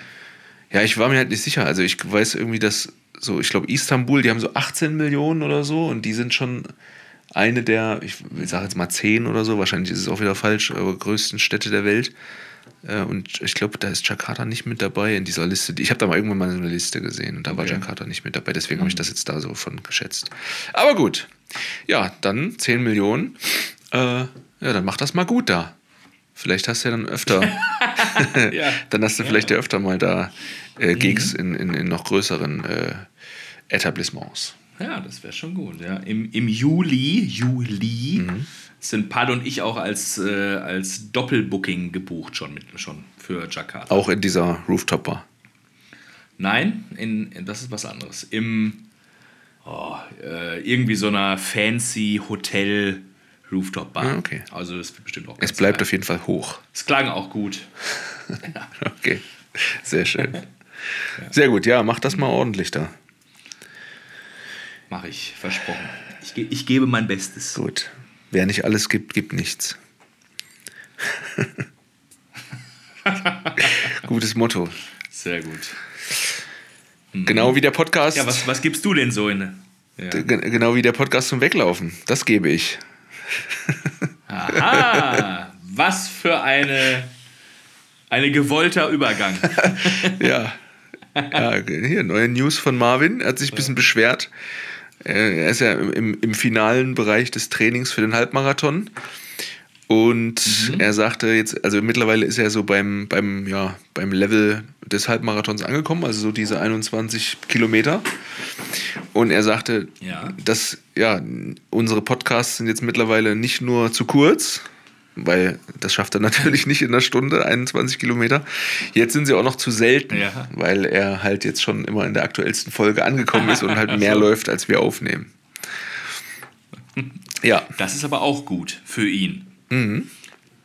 ja, ich war mir halt nicht sicher. Also ich weiß irgendwie, dass so, ich glaube Istanbul, die haben so 18 Millionen oder so und die sind schon eine der, ich sage jetzt mal 10 oder so, wahrscheinlich ist es auch wieder falsch, aber größten Städte der Welt. Äh, Und ich glaube, da ist Jakarta nicht mit dabei in dieser Liste. Ich habe da mal irgendwann mal so eine Liste gesehen und da war Okay. Jakarta nicht mit dabei. Deswegen habe ich das jetzt da so von geschätzt. Aber gut. Ja, dann 10 Millionen. Äh, ja, dann mach das mal gut da. Vielleicht hast du ja dann öfter. Ja. dann hast du vielleicht ja öfter mal da äh, Gigs in, in, in noch größeren äh, Etablissements. Ja, das wäre schon gut. Ja. Im, Im Juli, Juli sind Pad und ich auch als, äh, als Doppelbooking gebucht schon, mit, schon für Jakarta. Auch in dieser Rooftop-Bar. Nein, in, in, das ist was anderes. Im oh, äh, irgendwie so einer fancy Hotel Rooftop Bar. Ah, okay. Also das wird bestimmt auch Es bleibt geil. auf jeden Fall hoch. Es klang auch gut. Okay, sehr schön. Sehr gut, ja, mach das mal ordentlich da. Mache ich, versprochen. Ich, ge ich gebe mein Bestes. Gut. Wer nicht alles gibt, gibt nichts. Gutes Motto. Sehr gut. Genau wie der Podcast. Ja, was, was gibst du denn so in? Ja. Genau wie der Podcast zum Weglaufen. Das gebe ich. Aha, was für eine, eine gewollter Übergang. Ja. ja. Hier, neue News von Marvin. Er hat sich ein bisschen beschwert. Äh, Er ist ja im, im finalen Bereich des Trainings für den Halbmarathon. Und er sagte jetzt, also mittlerweile ist er so beim, beim, ja, beim Level des Halbmarathons angekommen, also so diese 21 Kilometer. Und er sagte, Ja. dass ja, unsere Podcasts sind jetzt mittlerweile nicht nur zu kurz, weil das schafft er natürlich nicht in einer Stunde, 21 Kilometer. Jetzt sind sie auch noch zu selten, Ja. weil er halt jetzt schon immer in der aktuellsten Folge angekommen ist und halt mehr so. läuft, als wir aufnehmen. Ja, Das ist aber auch gut für ihn. Mhm.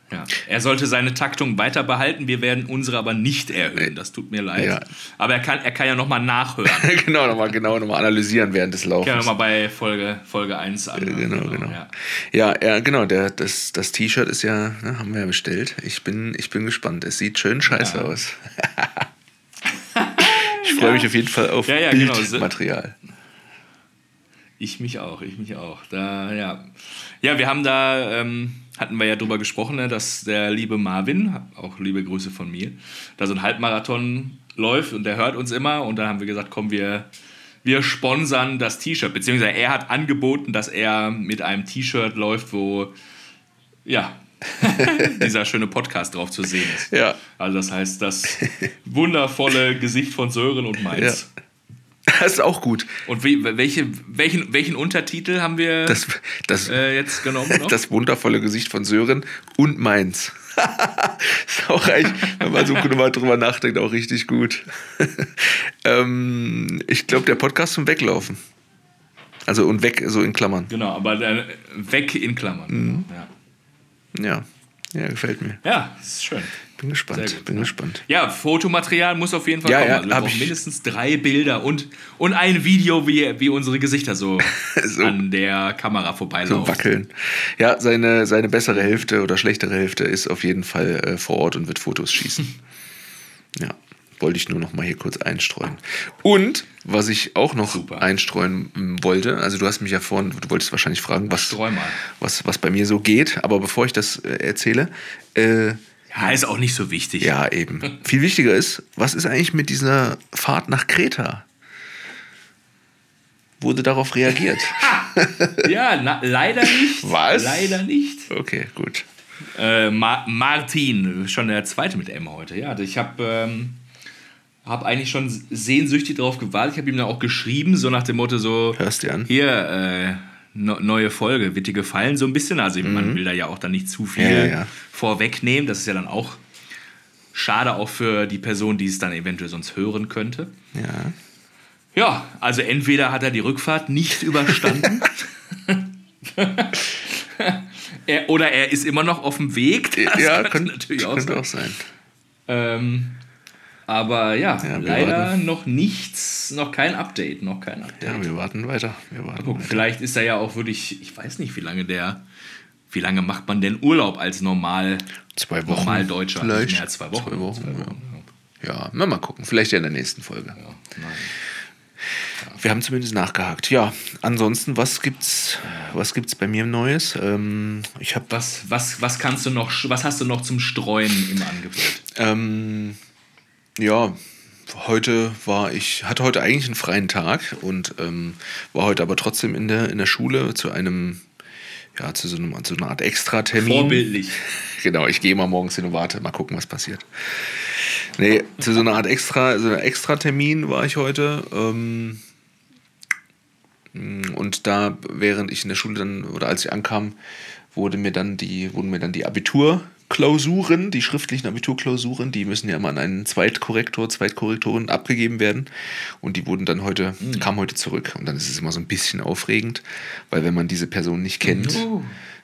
Ja. Er sollte seine Taktung weiter behalten, wir werden unsere aber nicht erhöhen. Das tut mir leid. Ja. Aber er kann, er kann ja nochmal nachhören. genau, nochmal genau nochmal analysieren während des Kann ja Laufens. nochmal bei Folge, Folge 1 an. Genau, genau. Ja. Ja, ja, genau. Der, das das T-Shirt ist ja, ne, haben wir ja bestellt. Ich bin, ich bin gespannt. Es sieht schön scheiße aus. ich freue mich auf jeden Fall auf genau. Bildmaterial. Ich mich auch, ich mich auch. Da, ja. ja, wir haben da, ähm, hatten wir ja drüber gesprochen, ne, dass der liebe Marvin, auch liebe Grüße von mir, da so ein Halbmarathon läuft und der hört uns immer und dann haben wir gesagt, komm, wir, wir sponsern das T-Shirt, beziehungsweise er hat angeboten, dass er mit einem T-Shirt läuft, wo, ja, dieser schöne Podcast drauf zu sehen ist. Ja. Also das heißt, das wundervolle Gesicht von Sören und Mainz. Das ist auch gut. Und wie, welche, welchen, welchen Untertitel haben wir Das, das, äh, jetzt genommen noch? das wundervolle Gesicht von Sören und meins. ist auch echt, wenn man so mal drüber nachdenkt, auch richtig gut. ähm, ich glaube, der Podcast zum Weglaufen. Also und weg, so in Klammern. genau, aber dann weg in Klammern. Mhm. Ja. Ja, ja, gefällt mir. ja, ist schön. Bin gespannt, gut, bin ja. gespannt. Ja, Fotomaterial muss auf jeden Fall Ja, kommen. ja, also wir hab brauchen ich- mindestens drei Bilder und, und ein Video, wie, wie unsere Gesichter so, So. an der Kamera So vorbeilaufen. wackeln. Ja, seine, seine bessere Hälfte oder schlechtere Hälfte ist auf jeden Fall äh, vor Ort und wird Fotos schießen. ja, wollte ich nur noch mal hier kurz einstreuen. Und was ich auch noch Super. einstreuen mm, wollte, also du hast mich ja vorhin, du wolltest wahrscheinlich fragen, was, was, was bei mir so geht, aber bevor ich das äh, erzähle, äh, Ja, ist auch nicht so wichtig. ja eben. Viel wichtiger ist, was ist eigentlich mit dieser Fahrt nach Kreta? Wurde darauf reagiert? Ja, na, leider nicht. Was? Leider nicht. okay, gut. Äh, Ma Martin, schon der zweite mit M heute. Ja, ich habe ähm, hab eigentlich schon sehnsüchtig darauf gewartet. Ich habe ihm dann auch geschrieben, so nach dem Motto so, Hörst dir an? hier, äh, neue Folge, wird dir gefallen? So ein bisschen. Also man will da ja auch dann nicht zu viel Mhm. Ja, ja. vorwegnehmen. Das ist ja dann auch schade auch für die Person, die es dann eventuell sonst hören könnte. Ja. Ja, also entweder hat er die Rückfahrt nicht überstanden. er, oder er ist immer noch auf dem Weg. Das ja, könnte könnte, natürlich auch könnte sein. auch sein. Ähm, aber ja, Ja, leider warten. noch nichts, noch kein Update, noch kein Update. Ja, wir warten weiter. Wir warten Gucken, weiter. vielleicht ist er ja auch wirklich, ich weiß nicht, wie lange der, wie lange macht man denn Urlaub als normal, Zwei Wochen. normal Deutscher? Vielleicht. Mehr als zwei Wochen. Zwei Wochen, Zwei ja. Wochen, Ja, na, mal gucken. Vielleicht ja in der nächsten Folge. ja. Ja, nein. Wir haben zumindest nachgehakt. Ja, ansonsten, was gibt's, was gibt's bei mir Neues? Ähm, ich habe Was, was, was kannst du noch, was hast du noch zum Streuen im Angebot? Ähm, ja, heute war ich, hatte heute eigentlich einen freien Tag und ähm, war heute aber trotzdem in der, in der Schule zu einem, ja, zu so, einem, zu einer Art Extratermin. Vorbildlich. Genau, ich gehe mal morgens hin und warte, mal gucken, was passiert. Nee, zu so einer Art Extra, so einer Extratermin war ich heute. Ähm, und da, während ich in der Schule dann, oder als ich ankam, wurde mir dann die, wurden mir dann die Abiturklausuren, die schriftlichen Abiturklausuren, die müssen ja immer an einen Zweitkorrektor, Zweitkorrektorin abgegeben werden. Und die wurden dann heute, kamen heute zurück. Und dann ist es immer so ein bisschen aufregend, weil wenn man diese Person nicht kennt, Oh.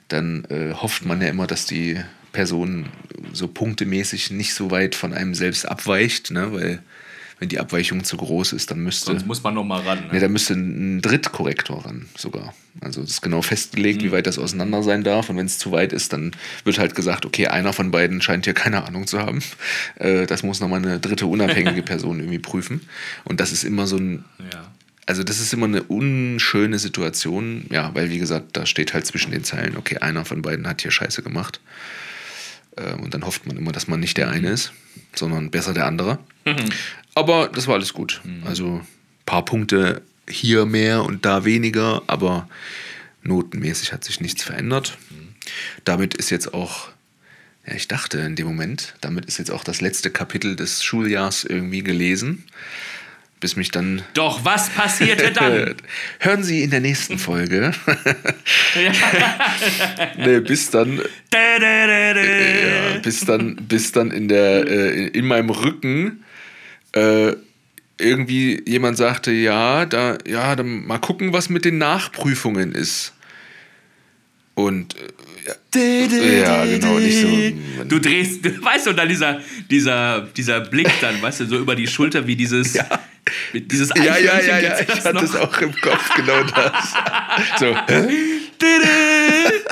dann äh, hofft man ja immer, dass die Person so punktemäßig nicht so weit von einem selbst abweicht, ne? weil wenn die Abweichung zu groß ist, dann müsste. Sonst muss man nochmal ran. Ne, da müsste ein Drittkorrektor ran, sogar. Also das ist genau festgelegt, mhm. wie weit das auseinander sein darf. Und wenn es zu weit ist, dann wird halt gesagt, okay, einer von beiden scheint hier keine Ahnung zu haben. Äh, das muss nochmal eine dritte unabhängige Person irgendwie prüfen. Und das ist immer so ein. Ja. Also das ist immer eine unschöne Situation, ja, weil wie gesagt, da steht halt zwischen den Zeilen, okay, einer von beiden hat hier Scheiße gemacht. Ähm, und dann hofft man immer, dass man nicht der eine ist, sondern besser der andere. Mhm. Aber das war alles gut. Mhm. Also ein paar Punkte hier mehr und da weniger, aber notenmäßig hat sich nichts verändert. Mhm. Damit ist jetzt auch, ja, ich dachte in dem Moment, damit ist jetzt auch das letzte Kapitel des Schuljahrs irgendwie gelesen bis mich dann. Doch, was passierte dann? Hören Sie in der nächsten Folge. nee, bis dann. ja, bis dann, bis dann in der äh, in meinem Rücken äh, irgendwie jemand sagte, ja, da, ja, dann mal gucken, was mit den Nachprüfungen ist. Und äh, ja, genau, nicht so. Du drehst, weißt du, und dann dieser, dieser, dieser Blick dann, weißt du, so über die Schulter wie dieses. Ja dieses Ja, ja, ja, ja, ich hatte es auch im Kopf, genau das. so.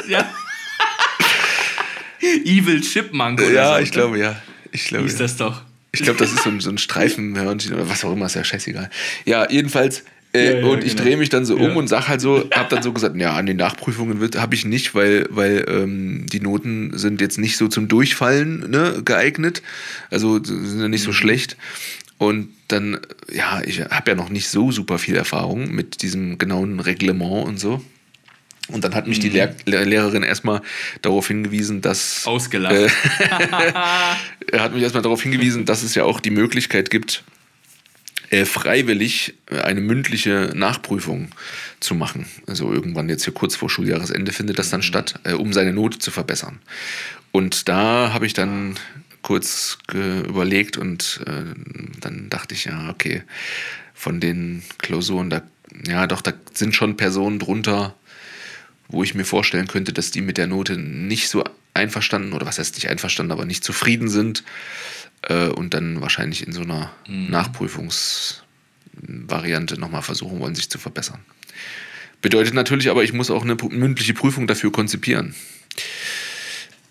ja. Evil Chipmunk oder Ja, so, ich glaube, ja. Ich glaube. Ist das doch. Ich glaube, das ist so ein, so ein Streifenhörnchen oder was auch immer, ist ja scheißegal. Ja, jedenfalls. Äh, ja, ja, und ich genau. drehe mich dann so um und sag halt so, hab dann so gesagt, ja, an den Nachprüfungen habe ich nicht, weil, weil ähm, die Noten sind jetzt nicht so zum Durchfallen ne, geeignet. Also sind ja nicht so mhm. schlecht. Und dann, ja, ich habe ja noch nicht so super viel Erfahrung mit diesem genauen Reglement und so. Und dann hat mich mhm. die Lehr Lehrerin erstmal darauf hingewiesen, dass. Ausgelacht. Äh, er hat mich erstmal darauf hingewiesen, dass es ja auch die Möglichkeit gibt, äh, freiwillig eine mündliche Nachprüfung zu machen. Also irgendwann jetzt hier kurz vor Schuljahresende findet das dann mhm. statt, äh, um seine Note zu verbessern. Und da habe ich dann kurz überlegt und äh, dann dachte ich, ja, okay, von den Klausuren, da, ja, doch, da sind schon Personen drunter, wo ich mir vorstellen könnte, dass die mit der Note nicht so einverstanden, oder was heißt nicht einverstanden, aber nicht zufrieden sind äh, und dann wahrscheinlich in so einer mhm. Nachprüfungsvariante nochmal versuchen wollen, sich zu verbessern. Bedeutet natürlich aber, ich muss auch eine mündliche Prüfung dafür konzipieren.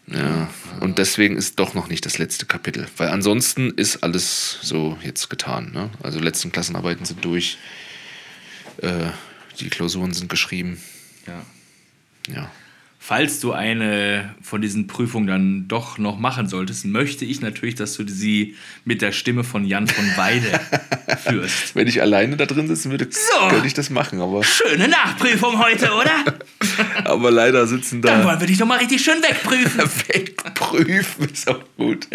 Ja, und deswegen ist doch noch nicht das letzte Kapitel. Weil ansonsten ist alles so jetzt getan. Ne? Also letzten Klassenarbeiten sind durch, äh, die Klausuren sind geschrieben. Ja. Ja falls du eine von diesen Prüfungen dann doch noch machen solltest, möchte ich natürlich, dass du sie mit der Stimme von Jan von Weide führst. Wenn ich alleine da drin sitzen würde, so, könnte ich das machen. Aber schöne Nachprüfung heute, oder? aber leider sitzen da. Dann wollen wir dich doch mal richtig schön wegprüfen. wegprüfen ist auch gut.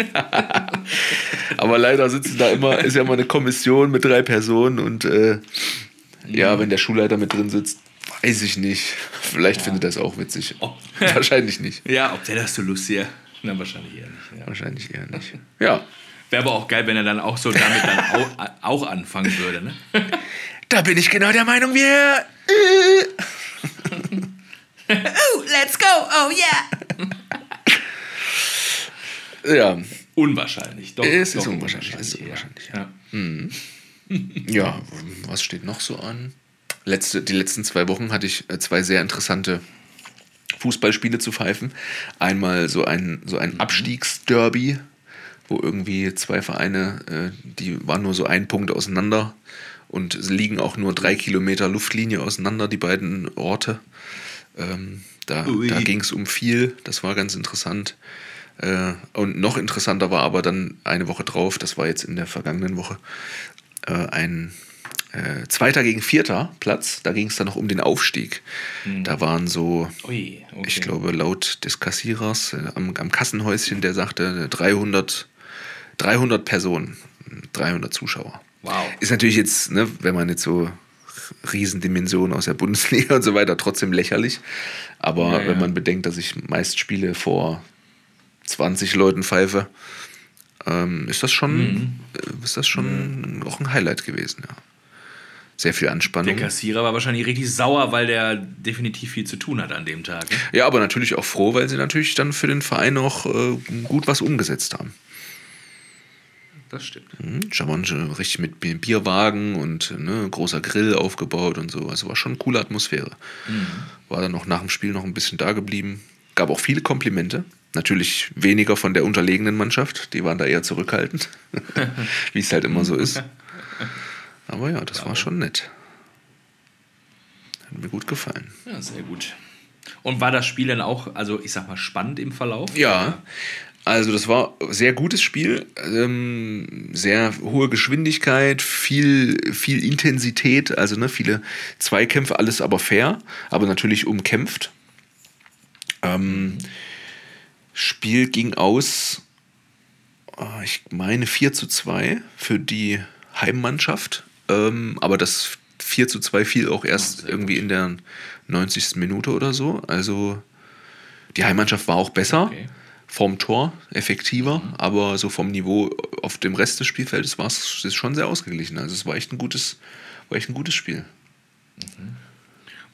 aber leider sitzen da immer, ist ja immer eine Kommission mit drei Personen und äh, ja, wenn der Schulleiter mit drin sitzt, Weiß ich nicht. Vielleicht ja. findet er das auch witzig. Oh. Wahrscheinlich nicht. Ja, ob der das so lustig ist? Na, wahrscheinlich eher nicht. Ja. Wahrscheinlich eher nicht. Ja. Wäre aber auch geil, wenn er dann auch so damit dann auch, auch anfangen würde. Ne? Da bin ich genau der Meinung, wir. oh, let's go, oh yeah. ja. Unwahrscheinlich, doch. Es ist unwahrscheinlich. unwahrscheinlich, ist unwahrscheinlich ja. Ja. Hm. ja, was steht noch so an? Letzte, die letzten zwei Wochen hatte ich äh, zwei sehr interessante Fußballspiele zu pfeifen. Einmal so ein, so ein mhm. Abstiegsderby, wo irgendwie zwei Vereine, äh, die waren nur so ein Punkt auseinander und liegen auch nur drei Kilometer Luftlinie auseinander, die beiden Orte. Ähm, da da ging es um viel, das war ganz interessant. Äh, und noch interessanter war aber dann eine Woche drauf, das war jetzt in der vergangenen Woche, äh, ein äh, Zweiter gegen Vierter Platz. Da ging es dann noch um den Aufstieg. Mhm. Da waren so, Ui, okay. ich glaube, laut des Kassierers äh, am, am, Kassenhäuschen, der sagte 300, 300 Personen, 300 Zuschauer. Wow. Ist natürlich jetzt, ne, wenn man jetzt so Riesendimensionen aus der Bundesliga und so weiter, trotzdem lächerlich. Aber ja, ja. wenn man bedenkt, dass ich meist Spiele vor 20 Leuten pfeife, ähm, ist das schon, mhm. Äh, ist das schon mhm. auch ein Highlight gewesen, ja sehr viel Anspannung. Der Kassierer war wahrscheinlich richtig sauer, weil der definitiv viel zu tun hat an dem Tag. Ne? Ja, aber natürlich auch froh, weil sie natürlich dann für den Verein auch äh, gut was umgesetzt haben. das stimmt. Mhm, schon richtig mit Bi- Bierwagen und ne, großer Grill aufgebaut und so. Also war schon eine coole Atmosphäre. War dann auch nach dem Spiel noch ein bisschen da geblieben. Gab auch viele Komplimente. Natürlich weniger von der unterlegenen Mannschaft. Die waren da eher zurückhaltend. Wie es halt immer so ist. Aber ja, das war schon nett. Hat mir gut gefallen. Ja, sehr gut. Und war das Spiel dann auch, also ich sag mal, spannend im Verlauf? Ja, also das war sehr gutes Spiel, ähm, sehr hohe Geschwindigkeit, viel, viel Intensität, also ne, viele Zweikämpfe, alles aber fair, aber natürlich umkämpft. Ähm, Spiel ging aus, ah, ich meine 4 zu 2 für die Heimmannschaft, ähm, aber das 4 zu 2 fiel auch erst sehr irgendwie in der 90. Minute oder so, also die Heimmannschaft war auch besser Okay. vom Tor effektiver, aber so vom Niveau auf dem Rest des Spielfeldes war es schon sehr ausgeglichen. Also es war echt ein gutes, war echt ein gutes Spiel.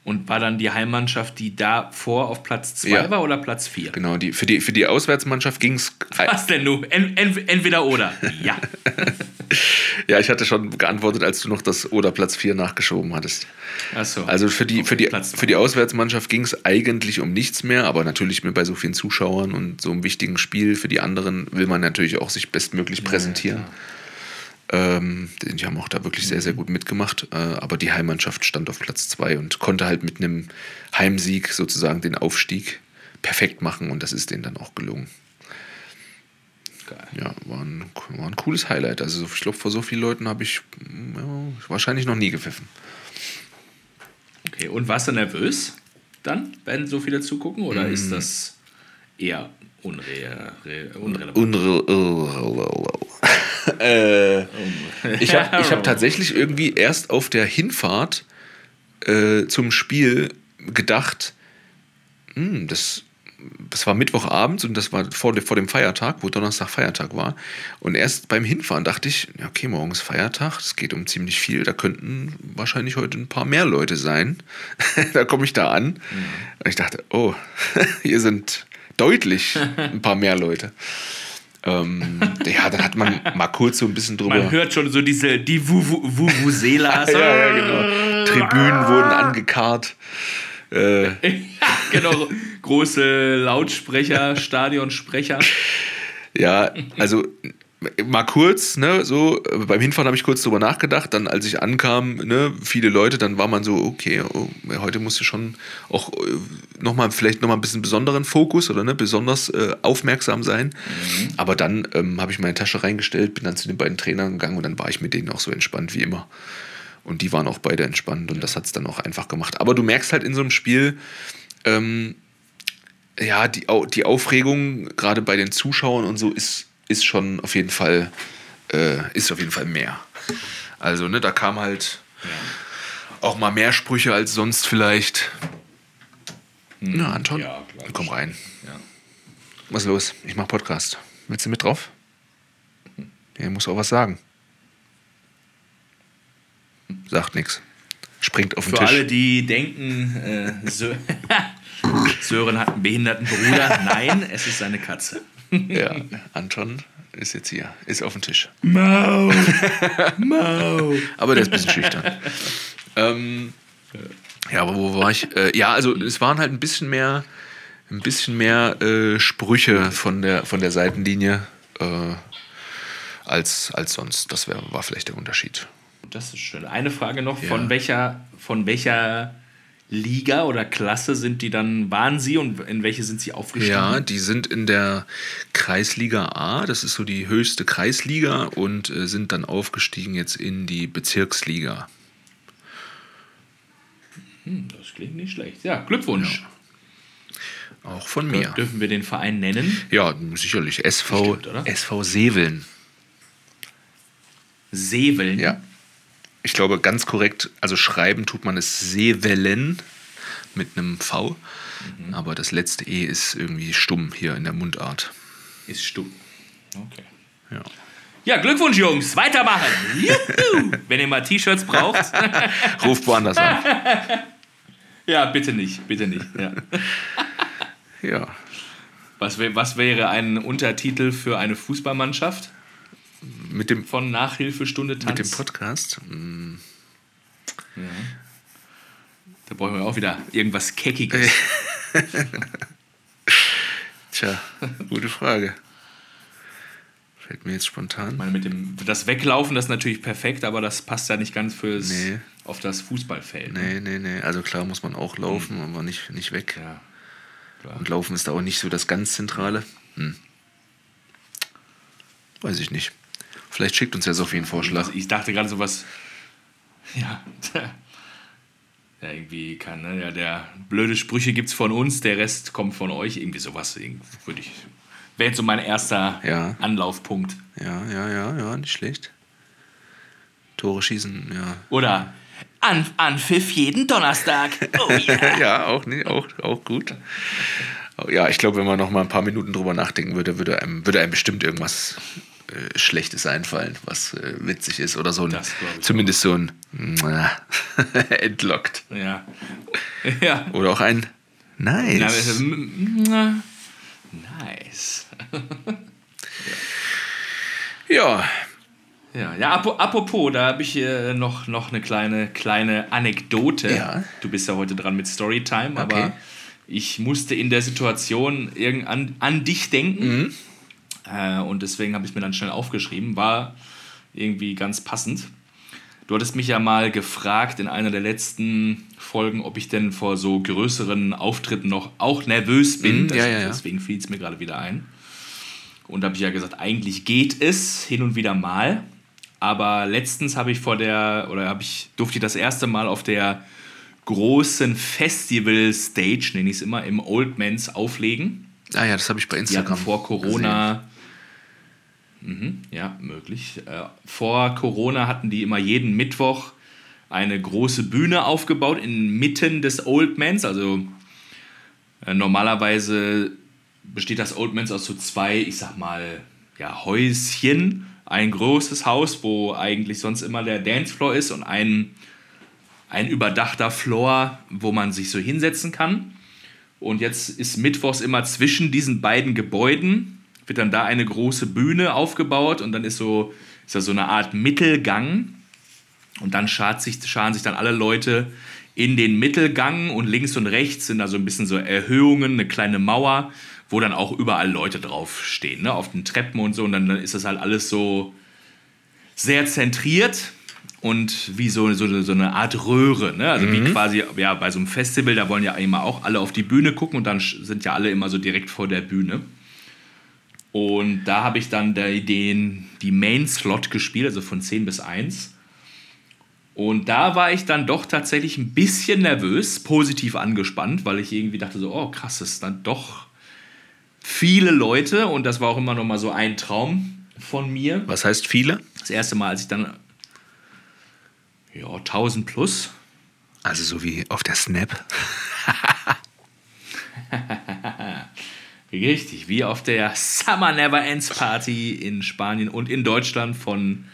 Und war dann die Heimmannschaft, die davor auf Platz 2 Ja. war oder Platz 4? Genau, die, für, die, für die Auswärtsmannschaft ging es. Was denn du? En, en, entweder oder. Ja. Ja, ich hatte schon geantwortet, als du noch das oder Platz 4 nachgeschoben hattest. Achso. Also für die, für die, für die Auswärtsmannschaft ging es eigentlich um nichts mehr, aber natürlich mit bei so vielen Zuschauern und so einem wichtigen Spiel für die anderen will man natürlich auch sich bestmöglich präsentieren. ähm, die haben auch da wirklich sehr, sehr gut mitgemacht, äh, aber die Heimmannschaft stand auf Platz 2 und konnte halt mit einem Heimsieg sozusagen den Aufstieg perfekt machen und das ist denen dann auch gelungen. Geil. Ja, war ein, war ein cooles Highlight. Also ich glaube, vor so vielen Leuten habe ich ja, wahrscheinlich noch nie gepfiffen. Okay, und warst du nervös dann, wenn so viele zugucken? Oder Mm. ist das eher unre re unrelevant? Unre äh, ich habe ich hab tatsächlich irgendwie erst auf der Hinfahrt äh, zum Spiel gedacht, hm, das, das war Mittwochabend und das war vor, vor dem Feiertag, wo Donnerstag Feiertag war. Und erst beim Hinfahren dachte ich, okay, morgen ist Feiertag, es geht um ziemlich viel, da könnten wahrscheinlich heute ein paar mehr Leute sein. da komme ich da an. Und ich dachte, oh, hier sind deutlich ein paar mehr Leute. Ähm, ja, dann hat man mal kurz so ein bisschen drüber. Man hört schon so diese, die Vuvuzelas. ja, ja, genau. Tribünen wurden angekarrt. Äh, genau, große Lautsprecher, Stadionsprecher. ja, also mal kurz, ne, so beim Hinfahren habe ich kurz drüber nachgedacht, dann als ich ankam, ne, viele Leute, dann war man so, okay, oh, heute musst du schon auch äh, nochmal, vielleicht nochmal ein bisschen besonderen Fokus oder ne, besonders äh, aufmerksam sein. Aber dann ähm, habe ich meine Tasche reingestellt, bin dann zu den beiden Trainern gegangen und dann war ich mit denen auch so entspannt wie immer. Und die waren auch beide entspannt und das hat es dann auch einfach gemacht. Aber du merkst halt in so einem Spiel, ähm, ja, die, die Aufregung gerade bei den Zuschauern und so ist, ist schon auf jeden Fall, äh, ist auf jeden Fall mehr. Also, ne, da kam halt auch mal mehr Sprüche als sonst vielleicht. Na, Anton, Ja, komm rein. Ja. Was ist los? Ich mach Podcast. Willst du mit drauf? Ja, muss auch was sagen. Sagt nichts. Springt auf den Für Tisch. alle, die denken, äh, Sö Sören hat einen behinderten Bruder. Nein, es ist seine Katze. Ja, Anton ist jetzt hier, ist auf dem Tisch. Mau. Mau. Aber der ist ein bisschen schüchtern. ähm, ja, aber wo war ich? Äh, ja, also es waren halt ein bisschen mehr, ein bisschen mehr äh, Sprüche von der, von der Seitenlinie äh, als, als sonst. Das wär, war vielleicht der Unterschied. Das ist schön. Eine Frage noch: Ja. Von welcher, von welcher Liga oder Klasse sind die dann, waren sie und in welche sind sie aufgestiegen? Ja, die sind in der Kreisliga A, das ist so die höchste Kreisliga und äh, sind dann aufgestiegen jetzt in die Bezirksliga. Hm, das klingt nicht schlecht. Ja, Glückwunsch. Auch von mir. Dürfen wir den Verein nennen? Ja, sicherlich. SV, Bestimmt? SV Seveln. Seveln. Ja. Ich glaube, ganz korrekt, also schreiben tut man es Sevelen mit einem V. Aber das letzte E ist irgendwie stumm hier in der Mundart. Ist stumm. Okay. Ja. Ja, Glückwunsch, Jungs. Weitermachen. Juhu. Wenn ihr mal T-Shirts braucht. Ruft woanders an. ja, bitte nicht. Bitte nicht. Ja. Ja. Was, was wäre ein Untertitel für eine Fußballmannschaft? Mit dem, von Nachhilfestunde Tanz. mit dem Podcast? Hm, Ja. Da brauchen wir auch wieder irgendwas Keckiges. Tja, gute Frage. Fällt mir jetzt spontan. Ich meine, mit dem, das Weglaufen, das ist natürlich perfekt, aber das passt ja nicht ganz fürs, Nee. auf das Fußballfeld. Nee, nee, nee. Also klar muss man auch laufen, aber nicht, nicht weg. Ja. Und Laufen ist da auch nicht so das ganz Zentrale. Hm. Weiß ich nicht. Vielleicht schickt uns ja Sophie einen Vorschlag. Was, ich dachte gerade sowas. Ja. Ja, irgendwie kann, ne? Ja, der blöde Sprüche gibt's von uns, der Rest kommt von euch. Irgendwie sowas, würde ich. Wäre jetzt so mein erster Ja. Anlaufpunkt. Ja, ja, ja, ja, nicht schlecht. Tore schießen, ja. Oder An Anpfiff jeden Donnerstag. Oh yeah. ja, auch, nee, auch, auch gut. Ja, ich glaube, wenn man noch mal ein paar Minuten drüber nachdenken würde, würde einem, würde einem bestimmt irgendwas Schlechtes einfallen, was äh, witzig ist oder so ein, zumindest so ein äh, entlockt. ja. Ja. Oder auch ein Na, Nice. äh, m- Nice. Ja, Ja, ja apo- apropos, da habe ich äh, noch, noch eine kleine, kleine Anekdote. Ja. Du bist ja heute dran mit Storytime, Okay. aber ich musste in der Situation irgend an, an dich denken. Mhm. Äh, und deswegen habe ich mir dann schnell aufgeschrieben. War irgendwie ganz passend. Du hattest mich ja mal gefragt in einer der letzten Folgen, ob ich denn vor so größeren Auftritten noch auch nervös bin. Mhm, ja, ja, ja. Deswegen fiel es mir gerade wieder ein. Und da habe ich ja gesagt, eigentlich geht es hin und wieder mal. Aber letztens habe ich vor der, oder habe ich, durfte ich das erste Mal auf der großen Festival-Stage, nenne ich es immer, im Old Mans auflegen. Ah ja, das habe ich bei Instagram. vor Corona. Mhm, ja, möglich. Äh, vor Corona hatten die immer jeden Mittwoch eine große Bühne aufgebaut inmitten des Old Mans. Also äh, normalerweise besteht das Old Mans aus so zwei, ich sag mal, ja, Häuschen. Ein großes Haus, wo eigentlich sonst immer der Dancefloor ist und ein, ein überdachter Floor, wo man sich so hinsetzen kann. Und jetzt ist mittwochs immer zwischen diesen beiden Gebäuden, wird dann da eine große Bühne aufgebaut und dann ist so, ist da so eine Art Mittelgang. Und dann schart sich, scharen sich dann alle Leute in den Mittelgang und links und rechts sind da so ein bisschen so Erhöhungen, eine kleine Mauer, wo dann auch überall Leute draufstehen, ne? auf den Treppen und so. Und dann ist das halt alles so sehr zentriert und wie so, so, so eine Art Röhre. Ne? Also wie quasi ja, bei so einem Festival, da wollen ja immer auch alle auf die Bühne gucken und dann sind ja alle immer so direkt vor der Bühne. Und da habe ich dann die, den, die Main-Slot gespielt, also von 10 bis 1. Und da war ich dann doch tatsächlich ein bisschen nervös, positiv angespannt, weil ich irgendwie dachte so, oh krass, das ist dann doch viele Leute und das war auch immer noch mal so ein Traum von mir. Was heißt viele? Das erste Mal, als ich dann ja, 1000 plus. Also so wie auf der Snap. Richtig, wie auf der Summer Never Ends Party in Spanien und in Deutschland von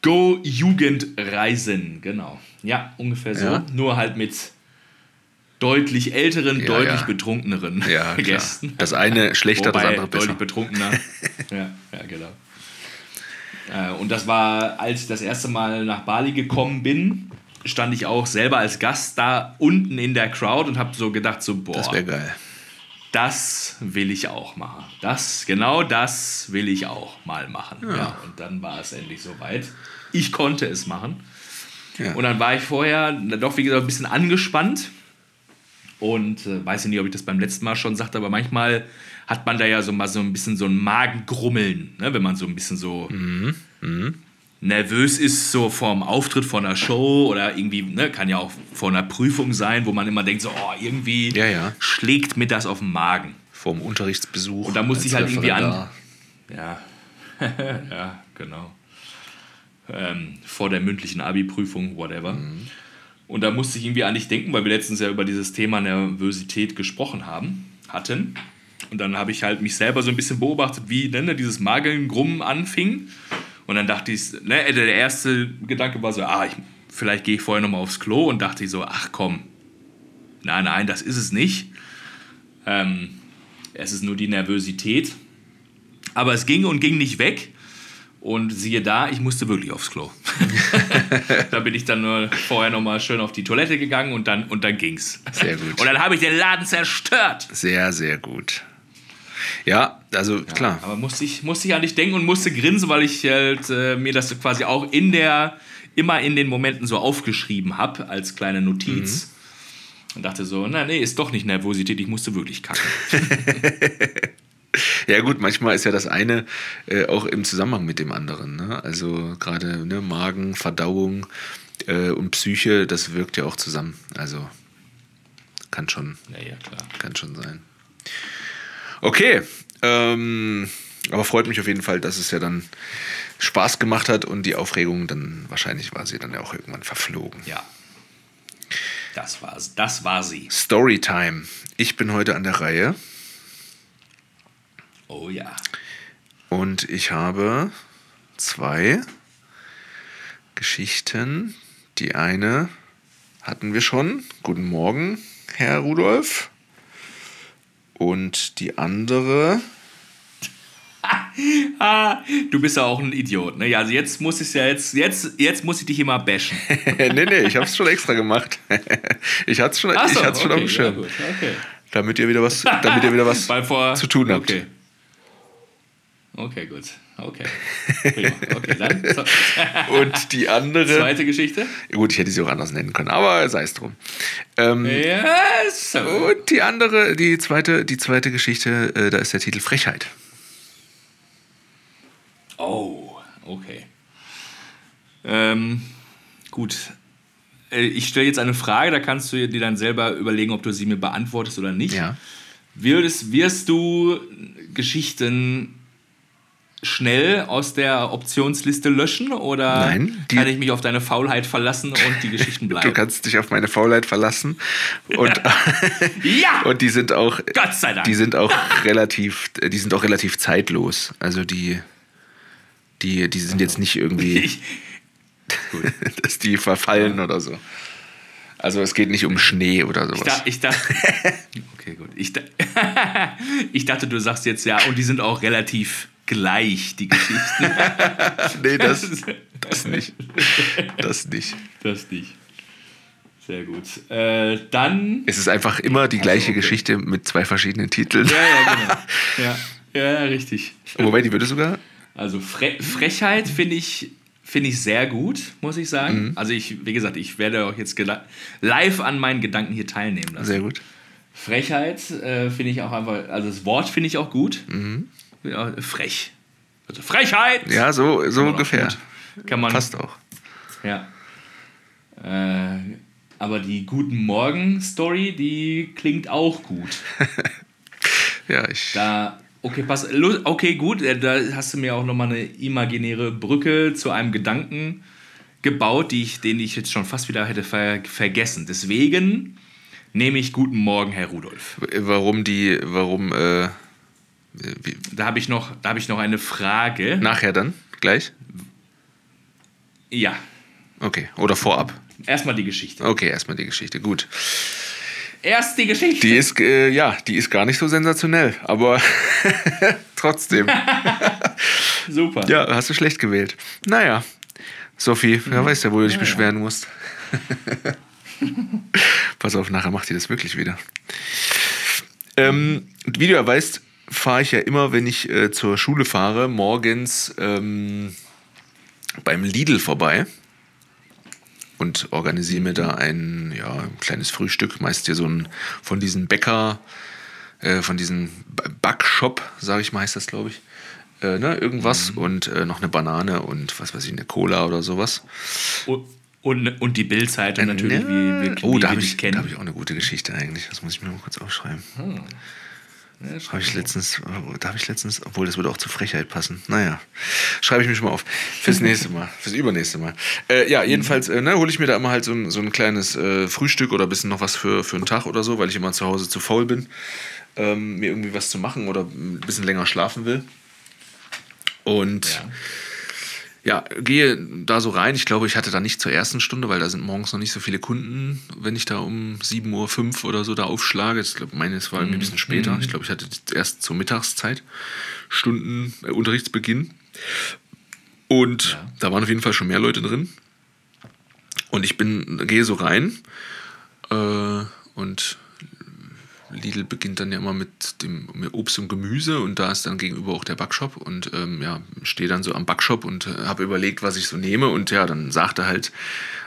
Go Jugendreisen. Genau. Ja, ungefähr so. Ja. Nur halt mit deutlich älteren, Ja, deutlich ja. betrunkeneren. Gästen. Das eine schlechter, das Wobei andere besser. deutlich betrunkener. ja, ja, genau. Äh, und das war, als ich das erste Mal nach Bali gekommen bin, stand ich auch selber als Gast da unten in der Crowd und habe so gedacht, so, boah, Das wäre geil. das will ich auch machen. Das, genau das will ich auch mal machen. Ja. und dann war es endlich soweit. Ich konnte es machen. Ja. Und dann war ich vorher doch, wie gesagt, ein bisschen angespannt. Und äh, weiß ich nicht, ob ich das beim letzten Mal schon sagte, aber manchmal hat man da ja so mal so ein bisschen so ein Magengrummeln, ne? wenn man so ein bisschen so nervös ist, so vorm Auftritt von einer Show oder irgendwie, ne, kann ja auch vor einer Prüfung sein, wo man immer denkt, so, oh, irgendwie Ja, ja. schlägt mir das auf den Magen. Vorm Unterrichtsbesuch. Und da musste ich halt irgendwie an. Ja, ja, genau. Ähm, vor der mündlichen Abi-Prüfung, whatever. Und da musste ich irgendwie an dich denken, weil wir letztens ja über dieses Thema Nervosität gesprochen haben, hatten. Und dann habe ich halt mich selber so ein bisschen beobachtet, wie ne, dieses Magengrummen anfing. Und dann dachte ich, ne, der erste Gedanke war so, ah, ich, vielleicht gehe ich vorher nochmal aufs Klo und dachte ich so, ach komm, nein, nein, das ist es nicht. Ähm, es ist nur die Nervosität. Aber es ging und ging nicht weg. Und siehe da, ich musste wirklich aufs Klo. da bin ich dann nur vorher nochmal schön auf die Toilette gegangen und dann, und dann ging's. Sehr gut. Und dann habe ich den Laden zerstört. Sehr, sehr gut. Ja, also klar. Aber musste ich, musste ich an dich denken und musste grinsen, weil ich halt, äh, mir das quasi auch in der, immer in den Momenten so aufgeschrieben habe, als kleine Notiz. Und dachte so, na nee, ist doch nicht Nervosität, ich musste wirklich kacken. Ja gut, manchmal ist ja das eine äh, auch im Zusammenhang mit dem anderen. Ne? Also gerade ne, Magen, Verdauung äh, und Psyche, das wirkt ja auch zusammen. Also kann schon, ja, ja, klar. kann schon sein. Okay, ähm, aber freut mich auf jeden Fall, dass es ja dann Spaß gemacht hat und die Aufregung dann wahrscheinlich war sie dann ja auch irgendwann verflogen. Ja. Das war, das war sie. Storytime. Ich bin heute an der Reihe Oh ja. und ich habe zwei Geschichten. Die eine hatten wir schon. Guten Morgen, Herr Rudolf. Und die andere, Ah, du bist ja auch ein Idiot, ne? Ja, also jetzt muss ich ja jetzt, jetzt, jetzt muss ich dich immer bashen. nee, nee, ich habe es schon extra gemacht. ich hatte es schon, so, ich hatte's schon okay, auf dem Schirm, Ja, okay. damit ihr wieder was, damit ihr wieder was vor, zu tun habt. Okay. Okay, gut. Okay. Prima. Okay, dann Und die andere, zweite Geschichte. gut, ich hätte sie auch anders nennen können, aber sei es drum. Ähm, so. Und die andere, die zweite, die zweite Geschichte, äh, da ist der Titel Frechheit. Oh, okay. Ähm, gut. Äh, Ich stelle jetzt eine Frage, da kannst du dir dann selber überlegen, ob du sie mir beantwortest oder nicht. Ja. Wirst, wirst du Geschichten schnell aus der Optionsliste löschen oder Nein, kann ich mich auf deine Faulheit verlassen und die Geschichten bleiben? Du kannst dich auf meine Faulheit verlassen. Und, ja! und die sind auch, Gott sei Dank! die sind auch relativ, die sind auch relativ zeitlos. Also die, die, die sind jetzt nicht irgendwie, ich, dass die verfallen oder so. Also es geht nicht um Schnee oder ich, sowas. da, ich dachte, okay, gut. Ich, da, ich dachte, du sagst jetzt ja, und die sind auch relativ gleich, die Geschichten. nee, das, das nicht. Das nicht. Das nicht. Sehr gut. Äh, dann. Es ist einfach immer die gleiche okay. Geschichte mit zwei verschiedenen Titeln. Ja, ja, genau. Ja, ja richtig. Wobei, die würde sogar Also Fre Frechheit finde ich, finde ich sehr gut, muss ich sagen. Mhm. Also ich, wie gesagt, ich werde auch jetzt live an meinen Gedanken hier teilnehmen lassen. sehr gut. Frechheit äh, finde ich auch einfach, also das Wort finde ich auch gut. Ja, frech. Also Frechheit! Ja, so, so ungefähr. Kann man. Passt auch. Ja. Äh, aber die Guten Morgen-Story, die klingt auch gut. Ja, ich. Da, okay, pass, okay, gut, äh, da hast du mir auch nochmal eine imaginäre Brücke zu einem Gedanken gebaut, die ich, den ich jetzt schon fast wieder hätte ver vergessen. Deswegen nehme ich Guten Morgen, Herr Rudolf. Warum die, warum, äh, Da habe ich, noch- da hab ich noch eine Frage. nachher dann? Gleich? Ja, Okay. Oder vorab. erstmal die Geschichte. Okay, erstmal die Geschichte. Gut. Erst die Geschichte. Die ist, äh, ja, die ist gar nicht so sensationell, aber trotzdem. Super. Ja, hast du schlecht gewählt. Naja, Sophie, wer weiß ja, wo du dich beschweren musst. Pass auf, nachher macht ihr das wirklich wieder. Ähm, wie du ja weißt, fahre ich ja immer, wenn ich äh, zur Schule fahre, morgens ähm, beim Lidl vorbei und organisiere mir da ein, ja, ein kleines Frühstück, meist hier so ein von diesen Bäcker, äh, von diesem Backshop, sage ich mal, heißt das, glaube ich. Äh, ne, irgendwas und äh, noch eine Banane und was weiß ich, eine Cola oder sowas. Und, und, und die Bildzeitung natürlich, wie, wie, oh, wie da habe ich, hab ich auch eine gute Geschichte eigentlich. Das muss ich mir mal kurz aufschreiben. Ja, Habe ich letztens, da habe ich letztens, obwohl das würde auch zur Frechheit passen. Naja, schreibe ich mir schon mal auf. Fürs nächste Mal, fürs übernächste Mal. Äh, ja, jedenfalls äh, ne, hole ich mir da immer halt so ein, so ein kleines äh, Frühstück oder ein bisschen noch was für, für einen Tag oder so, weil ich immer zu Hause zu faul bin, ähm, mir irgendwie was zu machen oder ein bisschen länger schlafen will. Und ja. Gehe da so rein. Ich glaube, ich hatte da nicht zur ersten Stunde, weil da sind morgens noch nicht so viele Kunden, wenn ich da um 7.05 Uhr oder so da aufschlage. Ich glaube, meine, es war irgendwie ein bisschen später. Ich glaube, ich hatte erst zur Mittagszeit Stunden äh, Unterrichtsbeginn. Und Ja. da waren auf jeden Fall schon mehr Leute drin. Und ich bin, gehe so rein äh, und Lidl beginnt dann ja immer mit dem mit Obst und Gemüse und da ist dann gegenüber auch der Backshop und ähm, ja, stehe dann so am Backshop und äh, habe überlegt, was ich so nehme und ja, dann sagte halt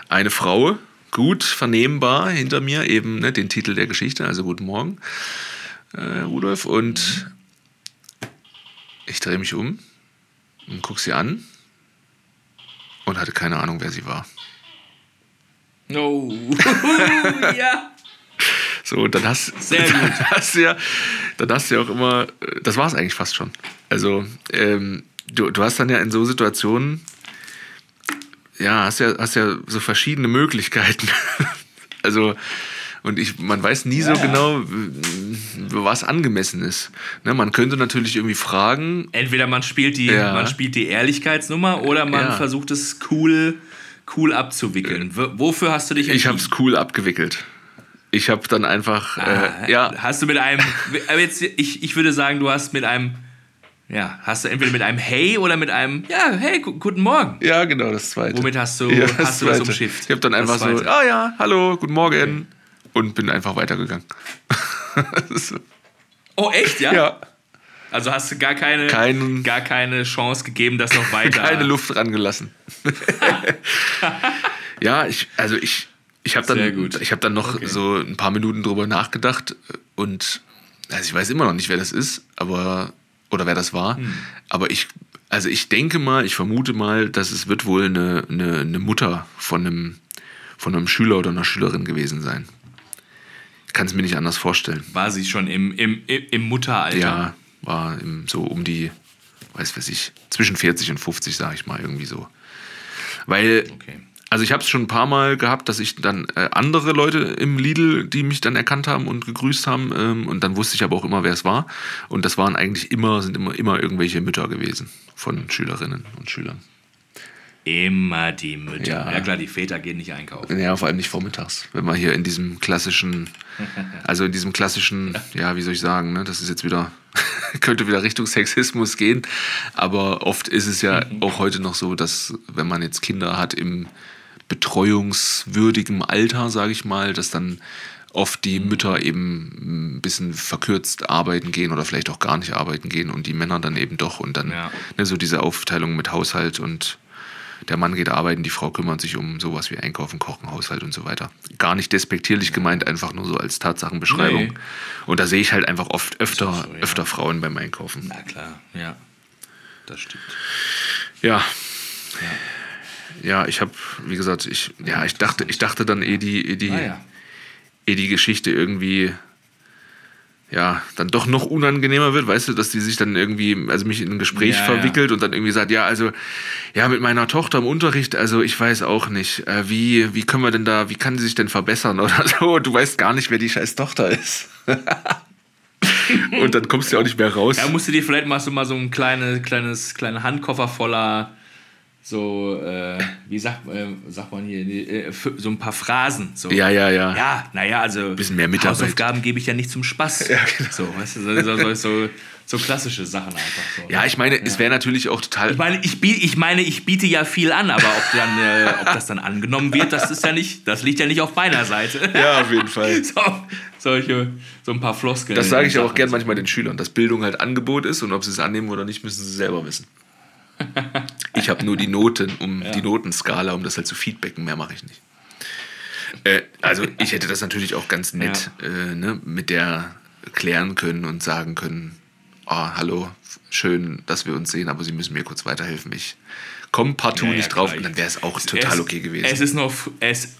eine Frau, gut vernehmbar hinter mir eben ne, den Titel der Geschichte, also Guten Morgen, äh, Rudolf und ich drehe mich um und gucke sie an und hatte keine Ahnung, wer sie war. Oh. ja. So, dann hast, Sehr dann gut. hast du ja, dann hast du ja auch immer, äh, das war es eigentlich fast schon. Also, ähm, du, du hast dann ja in so Situationen, ja, hast ja, hast ja so verschiedene Möglichkeiten. also, und ich, man weiß nie so Ja, ja. genau, was angemessen ist. Ne, man könnte natürlich irgendwie fragen, Entweder man spielt die, Ja. man spielt die Ehrlichkeitsnummer oder man Ja. versucht es cool, cool abzuwickeln. W wofür hast du dich ich habe entschieden? es cool abgewickelt. Ich habe dann einfach, Ah, äh, ja, Hast du mit einem, aber jetzt, ich, ich würde sagen, du hast mit einem, ja, hast du entweder mit einem Hey oder mit einem, ja, hey, gu guten Morgen. ja, genau, das zweite. Womit hast du, Ja, hast du das umschifft? Ich habe dann Das einfach so, ah ja, hallo, guten Morgen. Und bin einfach weitergegangen. so. Oh, echt, ja? ja, Also hast du gar keine, Keinen- gar keine Chance gegeben, das noch weiter. keine Luft rangelassen. ja, ich, also ich, ich habe dann, ich habe dann noch Okay. so ein paar Minuten drüber nachgedacht und also ich weiß immer noch nicht, wer das ist, aber oder wer das war, Hm. aber ich, also ich denke mal, ich vermute mal, dass es wird wohl eine, eine, eine Mutter von einem, von einem Schüler oder einer Schülerin gewesen sein. Ich kann es mir nicht anders vorstellen. War sie schon im, im, im Mutteralter? Ja, war im, so um die, weiß weiß ich, zwischen 40 und 50, sage ich mal, irgendwie so. Weil, Okay. Also ich habe es schon ein paar Mal gehabt, dass ich dann äh, andere Leute im Lidl, die mich dann erkannt haben und gegrüßt haben, ähm, und dann wusste ich aber auch immer, wer es war. Und das waren eigentlich immer, sind immer, immer irgendwelche Mütter gewesen von Schülerinnen und Schülern. Immer die Mütter. Ja. Ja. klar, die Väter gehen nicht einkaufen. Ja, vor allem nicht vormittags, wenn man hier in diesem klassischen, also in diesem klassischen, ja, wie soll ich sagen, ne, das ist jetzt wieder, könnte wieder Richtung Sexismus gehen, aber oft ist es ja auch heute noch so, dass wenn man jetzt Kinder hat im betreuungswürdigen Alter, sage ich mal, dass dann oft die Mütter eben ein bisschen verkürzt arbeiten gehen oder vielleicht auch gar nicht arbeiten gehen und die Männer dann eben doch und dann Ja. ne, so diese Aufteilung mit Haushalt und der Mann geht arbeiten, die Frau kümmert sich um sowas wie Einkaufen, Kochen, Haushalt und so weiter. Gar nicht despektierlich gemeint, einfach nur so als Tatsachenbeschreibung. Nee. Und da sehe ich halt einfach oft öfter, so, ja. öfter Frauen beim Einkaufen. Na klar, ja. Das stimmt. Ja. Ja, ich habe, wie gesagt, ich, ja, ich dachte, ich dachte dann eh die, eh die, Ah ja. eh die Geschichte irgendwie ja, dann doch noch unangenehmer wird, weißt du, dass die sich dann irgendwie, also mich in ein Gespräch Ja, verwickelt und dann irgendwie sagt, ja, also, ja, mit meiner Tochter im Unterricht, also ich weiß auch nicht, äh, wie, wie können wir denn da, wie kann sie sich denn verbessern oder so, du weißt gar nicht, wer die scheiß Tochter ist. und dann kommst du ja auch nicht mehr raus. Ja, musst du dir vielleicht machst du mal so ein kleine, kleines, kleinen Handkoffer voller so, äh, wie sagt, äh, sagt man hier, äh, so ein paar Phrasen. So. Ja, ja, ja. Ja, naja, also Bisschen mehr Mitarbeit. Hausaufgaben gebe ich ja nicht zum Spaß. Ja, genau. So, weißt du, so, so, so, so klassische Sachen einfach so. Ja, ich meine, es wäre natürlich auch total. Ich meine, ich, biet, ich meine, ich biete ja viel an, aber ob, dann, äh, ob das dann angenommen wird, das ist ja nicht, das liegt ja nicht auf meiner Seite. ja, auf jeden Fall. So, solche, so ein paar Floskeln. Das sage ich auch Sachen. gern manchmal den Schülern, dass Bildung halt Angebot ist und ob sie es annehmen oder nicht, müssen sie selber wissen. Ich habe nur die Noten, um die Notenskala, um das halt zu feedbacken, mehr mache ich nicht. Äh, also ich hätte das natürlich auch ganz nett äh, ne, mit der klären können und sagen können, ah, hallo, schön, dass wir uns sehen, aber Sie müssen mir kurz weiterhelfen. Ich komme partout Ja, ja, nicht drauf klar. und dann wäre es auch total Es- okay gewesen. Es ist, noch, es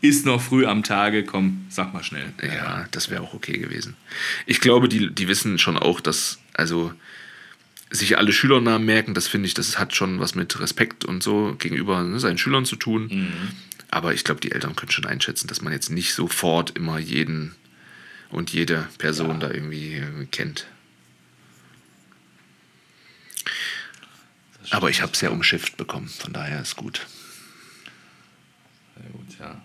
ist noch früh am Tage, komm, sag mal schnell. Ja, das wäre auch okay gewesen. Ich glaube, die, die wissen schon auch, dass, also sich alle Schülernamen merken, das finde ich, das hat schon was mit Respekt und so gegenüber ne, seinen Schülern zu tun. Mhm. Aber ich glaube, die Eltern können schon einschätzen, dass man jetzt nicht sofort immer jeden und jede Person da irgendwie äh, kennt. Aber ich habe es ja umschifft bekommen, von daher ist gut. Sehr gut, ja.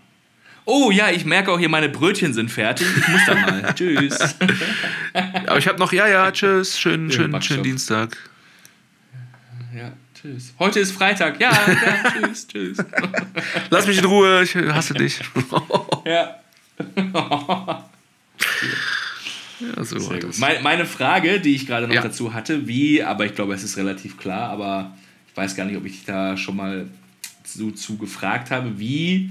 Oh ja, ich merke auch hier, meine Brötchen sind fertig. Ich muss dann mal. Tschüss. Aber ich habe noch, ja, ja, tschüss, schönen, schönen, schönen Dienstag. Ja, tschüss. Heute ist Freitag. Ja, ja, tschüss, tschüss. Lass mich in Ruhe, ich hasse dich. ja. ja, so war das. Meine, meine Frage, die ich gerade noch Ja. dazu hatte, wie, aber ich glaube, es ist relativ klar, aber ich weiß gar nicht, ob ich dich da schon mal zu, zu gefragt habe, wie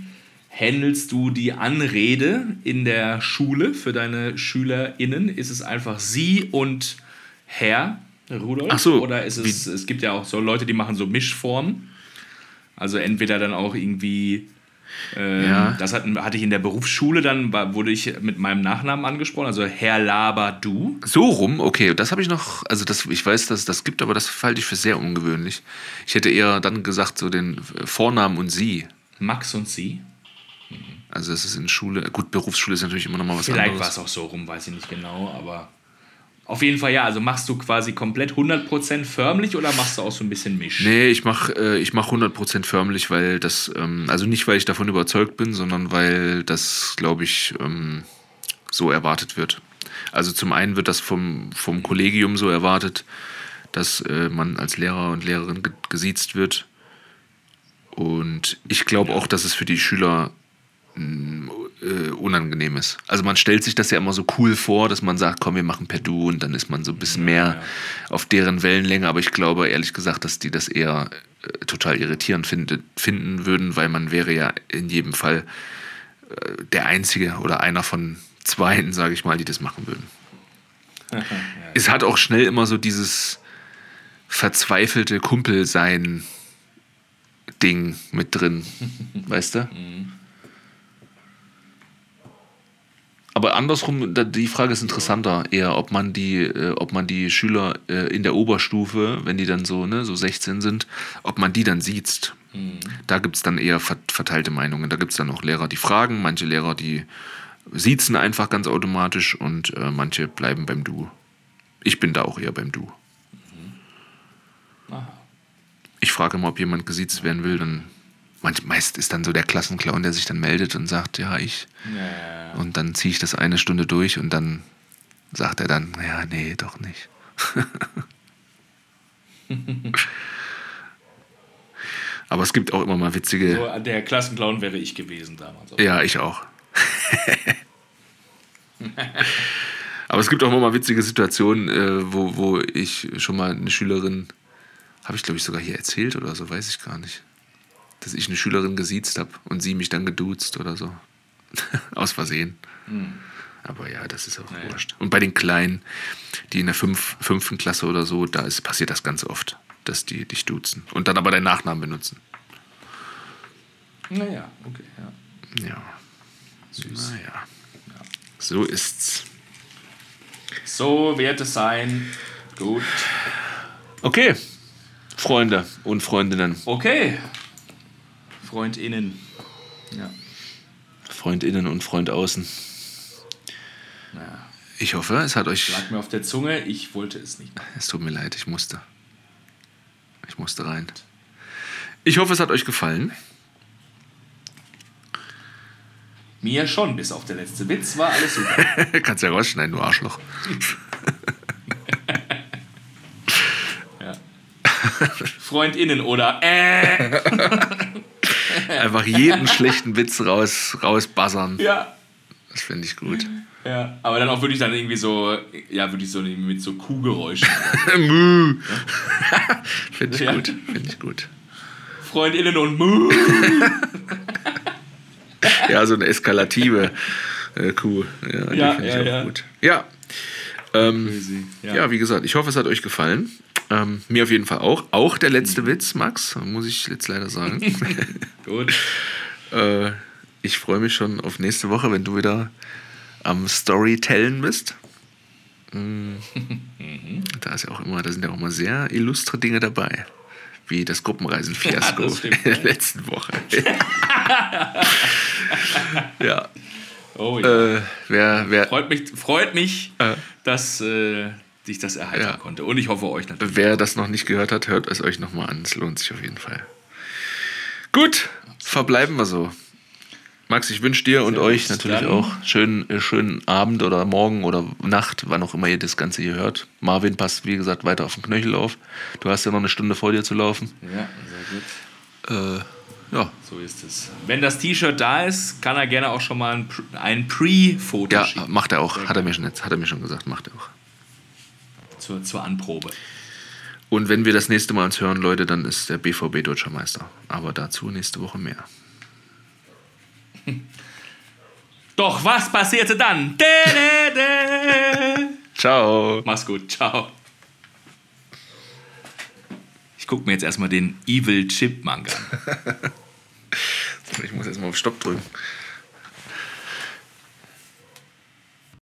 handelst du die Anrede in der Schule für deine SchülerInnen? Ist es einfach sie und Herr Rudolf? Ach so, Oder ist es, es gibt ja auch so Leute, die machen so Mischformen. Also entweder dann auch irgendwie ähm, Ja. Das hat, hatte ich in der Berufsschule, dann war, wurde ich mit meinem Nachnamen angesprochen, also Herr Laber du. So rum, okay, das habe ich noch, also das, ich weiß, dass es das gibt, aber das halte ich für sehr ungewöhnlich. Ich hätte eher dann gesagt, so den Vornamen und sie. Max und sie. Also das ist in Schule, gut, Berufsschule ist natürlich immer noch mal was Vielleicht war anderes. es auch so rum, weiß ich nicht genau, aber auf jeden Fall ja. Also machst du quasi komplett 100% förmlich oder machst du auch so ein bisschen Misch? Nee, ich mache äh, ich mach 100% förmlich, weil das, ähm, also nicht, weil ich davon überzeugt bin, sondern weil das, glaube ich, ähm, so erwartet wird. Also zum einen wird das vom, vom Kollegium so erwartet, dass äh, man als Lehrer und Lehrerin ge gesiezt wird. Und ich glaube auch, dass es für die Schüler äh, unangenehm ist. Also man stellt sich das ja immer so cool vor, dass man sagt, komm, wir machen per Du und dann ist man so ein bisschen mehr auf deren Wellenlänge. Aber ich glaube ehrlich gesagt, dass die das eher äh, total irritierend findet, finden würden, weil man wäre ja in jedem Fall äh, der Einzige oder einer von zweien, sage ich mal, die das machen würden. Es hat auch schnell immer so dieses verzweifelte Kumpelsein Ding mit drin, weißt du? Aber andersrum, die Frage ist interessanter, eher, ob man die, äh, ob man die Schüler äh, in der Oberstufe, wenn die dann so, ne, so 16 sind, ob man die dann sieht. Da gibt es dann eher ver- verteilte Meinungen. Da gibt es dann auch Lehrer, die fragen, manche Lehrer, die siezen einfach ganz automatisch und äh, manche bleiben beim Du. Ich bin da auch eher beim Du. Aha. Ich frage immer, ob jemand gesiezt werden will, dann manch, meist ist dann so der Klassenclown, der sich dann meldet und sagt, ja, ich. Ja. Und dann ziehe ich das eine Stunde durch und dann sagt er dann, ja, nee, doch nicht. Aber es gibt auch immer mal witzige. So, der Klassenclown wäre ich gewesen damals. Ja, ich auch. Aber es gibt auch immer mal witzige Situationen, äh, wo, wo ich schon mal eine Schülerin, habe ich glaube ich sogar hier erzählt oder so, weiß ich gar nicht, dass ich eine Schülerin gesiezt habe und sie mich dann geduzt oder so. Aus Versehen. Aber ja, das ist auch Naja. wurscht. Und bei den Kleinen, die in der fünf, fünften Klasse oder so, da ist, passiert das ganz oft, dass die dich duzen und dann aber deinen Nachnamen benutzen. Naja, okay, ja. Ja. Süß. Naja. So ist's. So wird es sein. Gut. Okay, Freunde und Freundinnen, Okay. FreundInnen. Ja. Freundinnen und Freund außen. Naja. Ich hoffe, es hat euch. Lag mir auf der Zunge, ich wollte es nicht. Es tut mir leid, ich musste. Ich musste rein. Ich hoffe, es hat euch gefallen. Mir schon, bis auf der letzte Witz war alles super. Kannst ja rausschneiden, du Arschloch. FreundInnen oder äh. Einfach jeden schlechten Witz raus, rausbuzzern. Ja. Das finde ich gut. Ja, aber dann auch wirklich dann irgendwie so, ja, wirklich so mit so Kuhgeräuschen. Mü. finde ich Ja. gut. Finde ich gut. FreundInnen und Mu. Ja, so eine eskalative äh, Kuh. Ja, die Ja, finde ich ja, auch ja. gut. Ja. Ähm, Ja. Ja, wie gesagt, ich hoffe, es hat euch gefallen. Ähm, mir auf jeden Fall auch. Auch der letzte Witz, Max, muss ich jetzt leider sagen. Gut. äh, ich freue mich schon auf nächste Woche, wenn du wieder am Storytellen bist. Mm. Da ist ja auch immer, da sind ja auch immer sehr illustre Dinge dabei. Wie das Gruppenreisen-Fiasko Ja, in der letzten Woche. ja. Oh ja. Äh, wer, wer, freut mich, freut mich Äh. dass äh, ich das erheitern Ja. konnte. Und ich hoffe euch natürlich. Wer das noch nicht gehört hat, hört es euch nochmal an. Es lohnt sich auf jeden Fall. Gut, verbleiben wir so. Max, ich wünsche dir und Sehr euch natürlich Dann- auch schönen, äh, schönen Abend oder Morgen oder Nacht, wann auch immer ihr das Ganze hier hört. Marvin passt, wie gesagt, weiter auf den Knöchel auf. Du hast ja noch eine Stunde vor dir zu laufen. Ja, sehr gut. Äh, ja, So ist es. Wenn das T-Shirt da ist, kann er gerne auch schon mal ein, ein Pre-Foto ja schicken. macht er auch. Hat er mir schon jetzt, hat er mir schon gesagt, macht er auch. Zur, zur Anprobe. Und wenn wir das nächste Mal uns hören, Leute, dann ist der BVB Deutscher Meister. Aber dazu nächste Woche mehr. Doch, was passierte dann? Dä, dä, dä. Ciao. Mach's gut, ciao. Ich guck mir jetzt erstmal den Evil Chip Manga an. Ich muss jetzt mal auf Stopp drücken.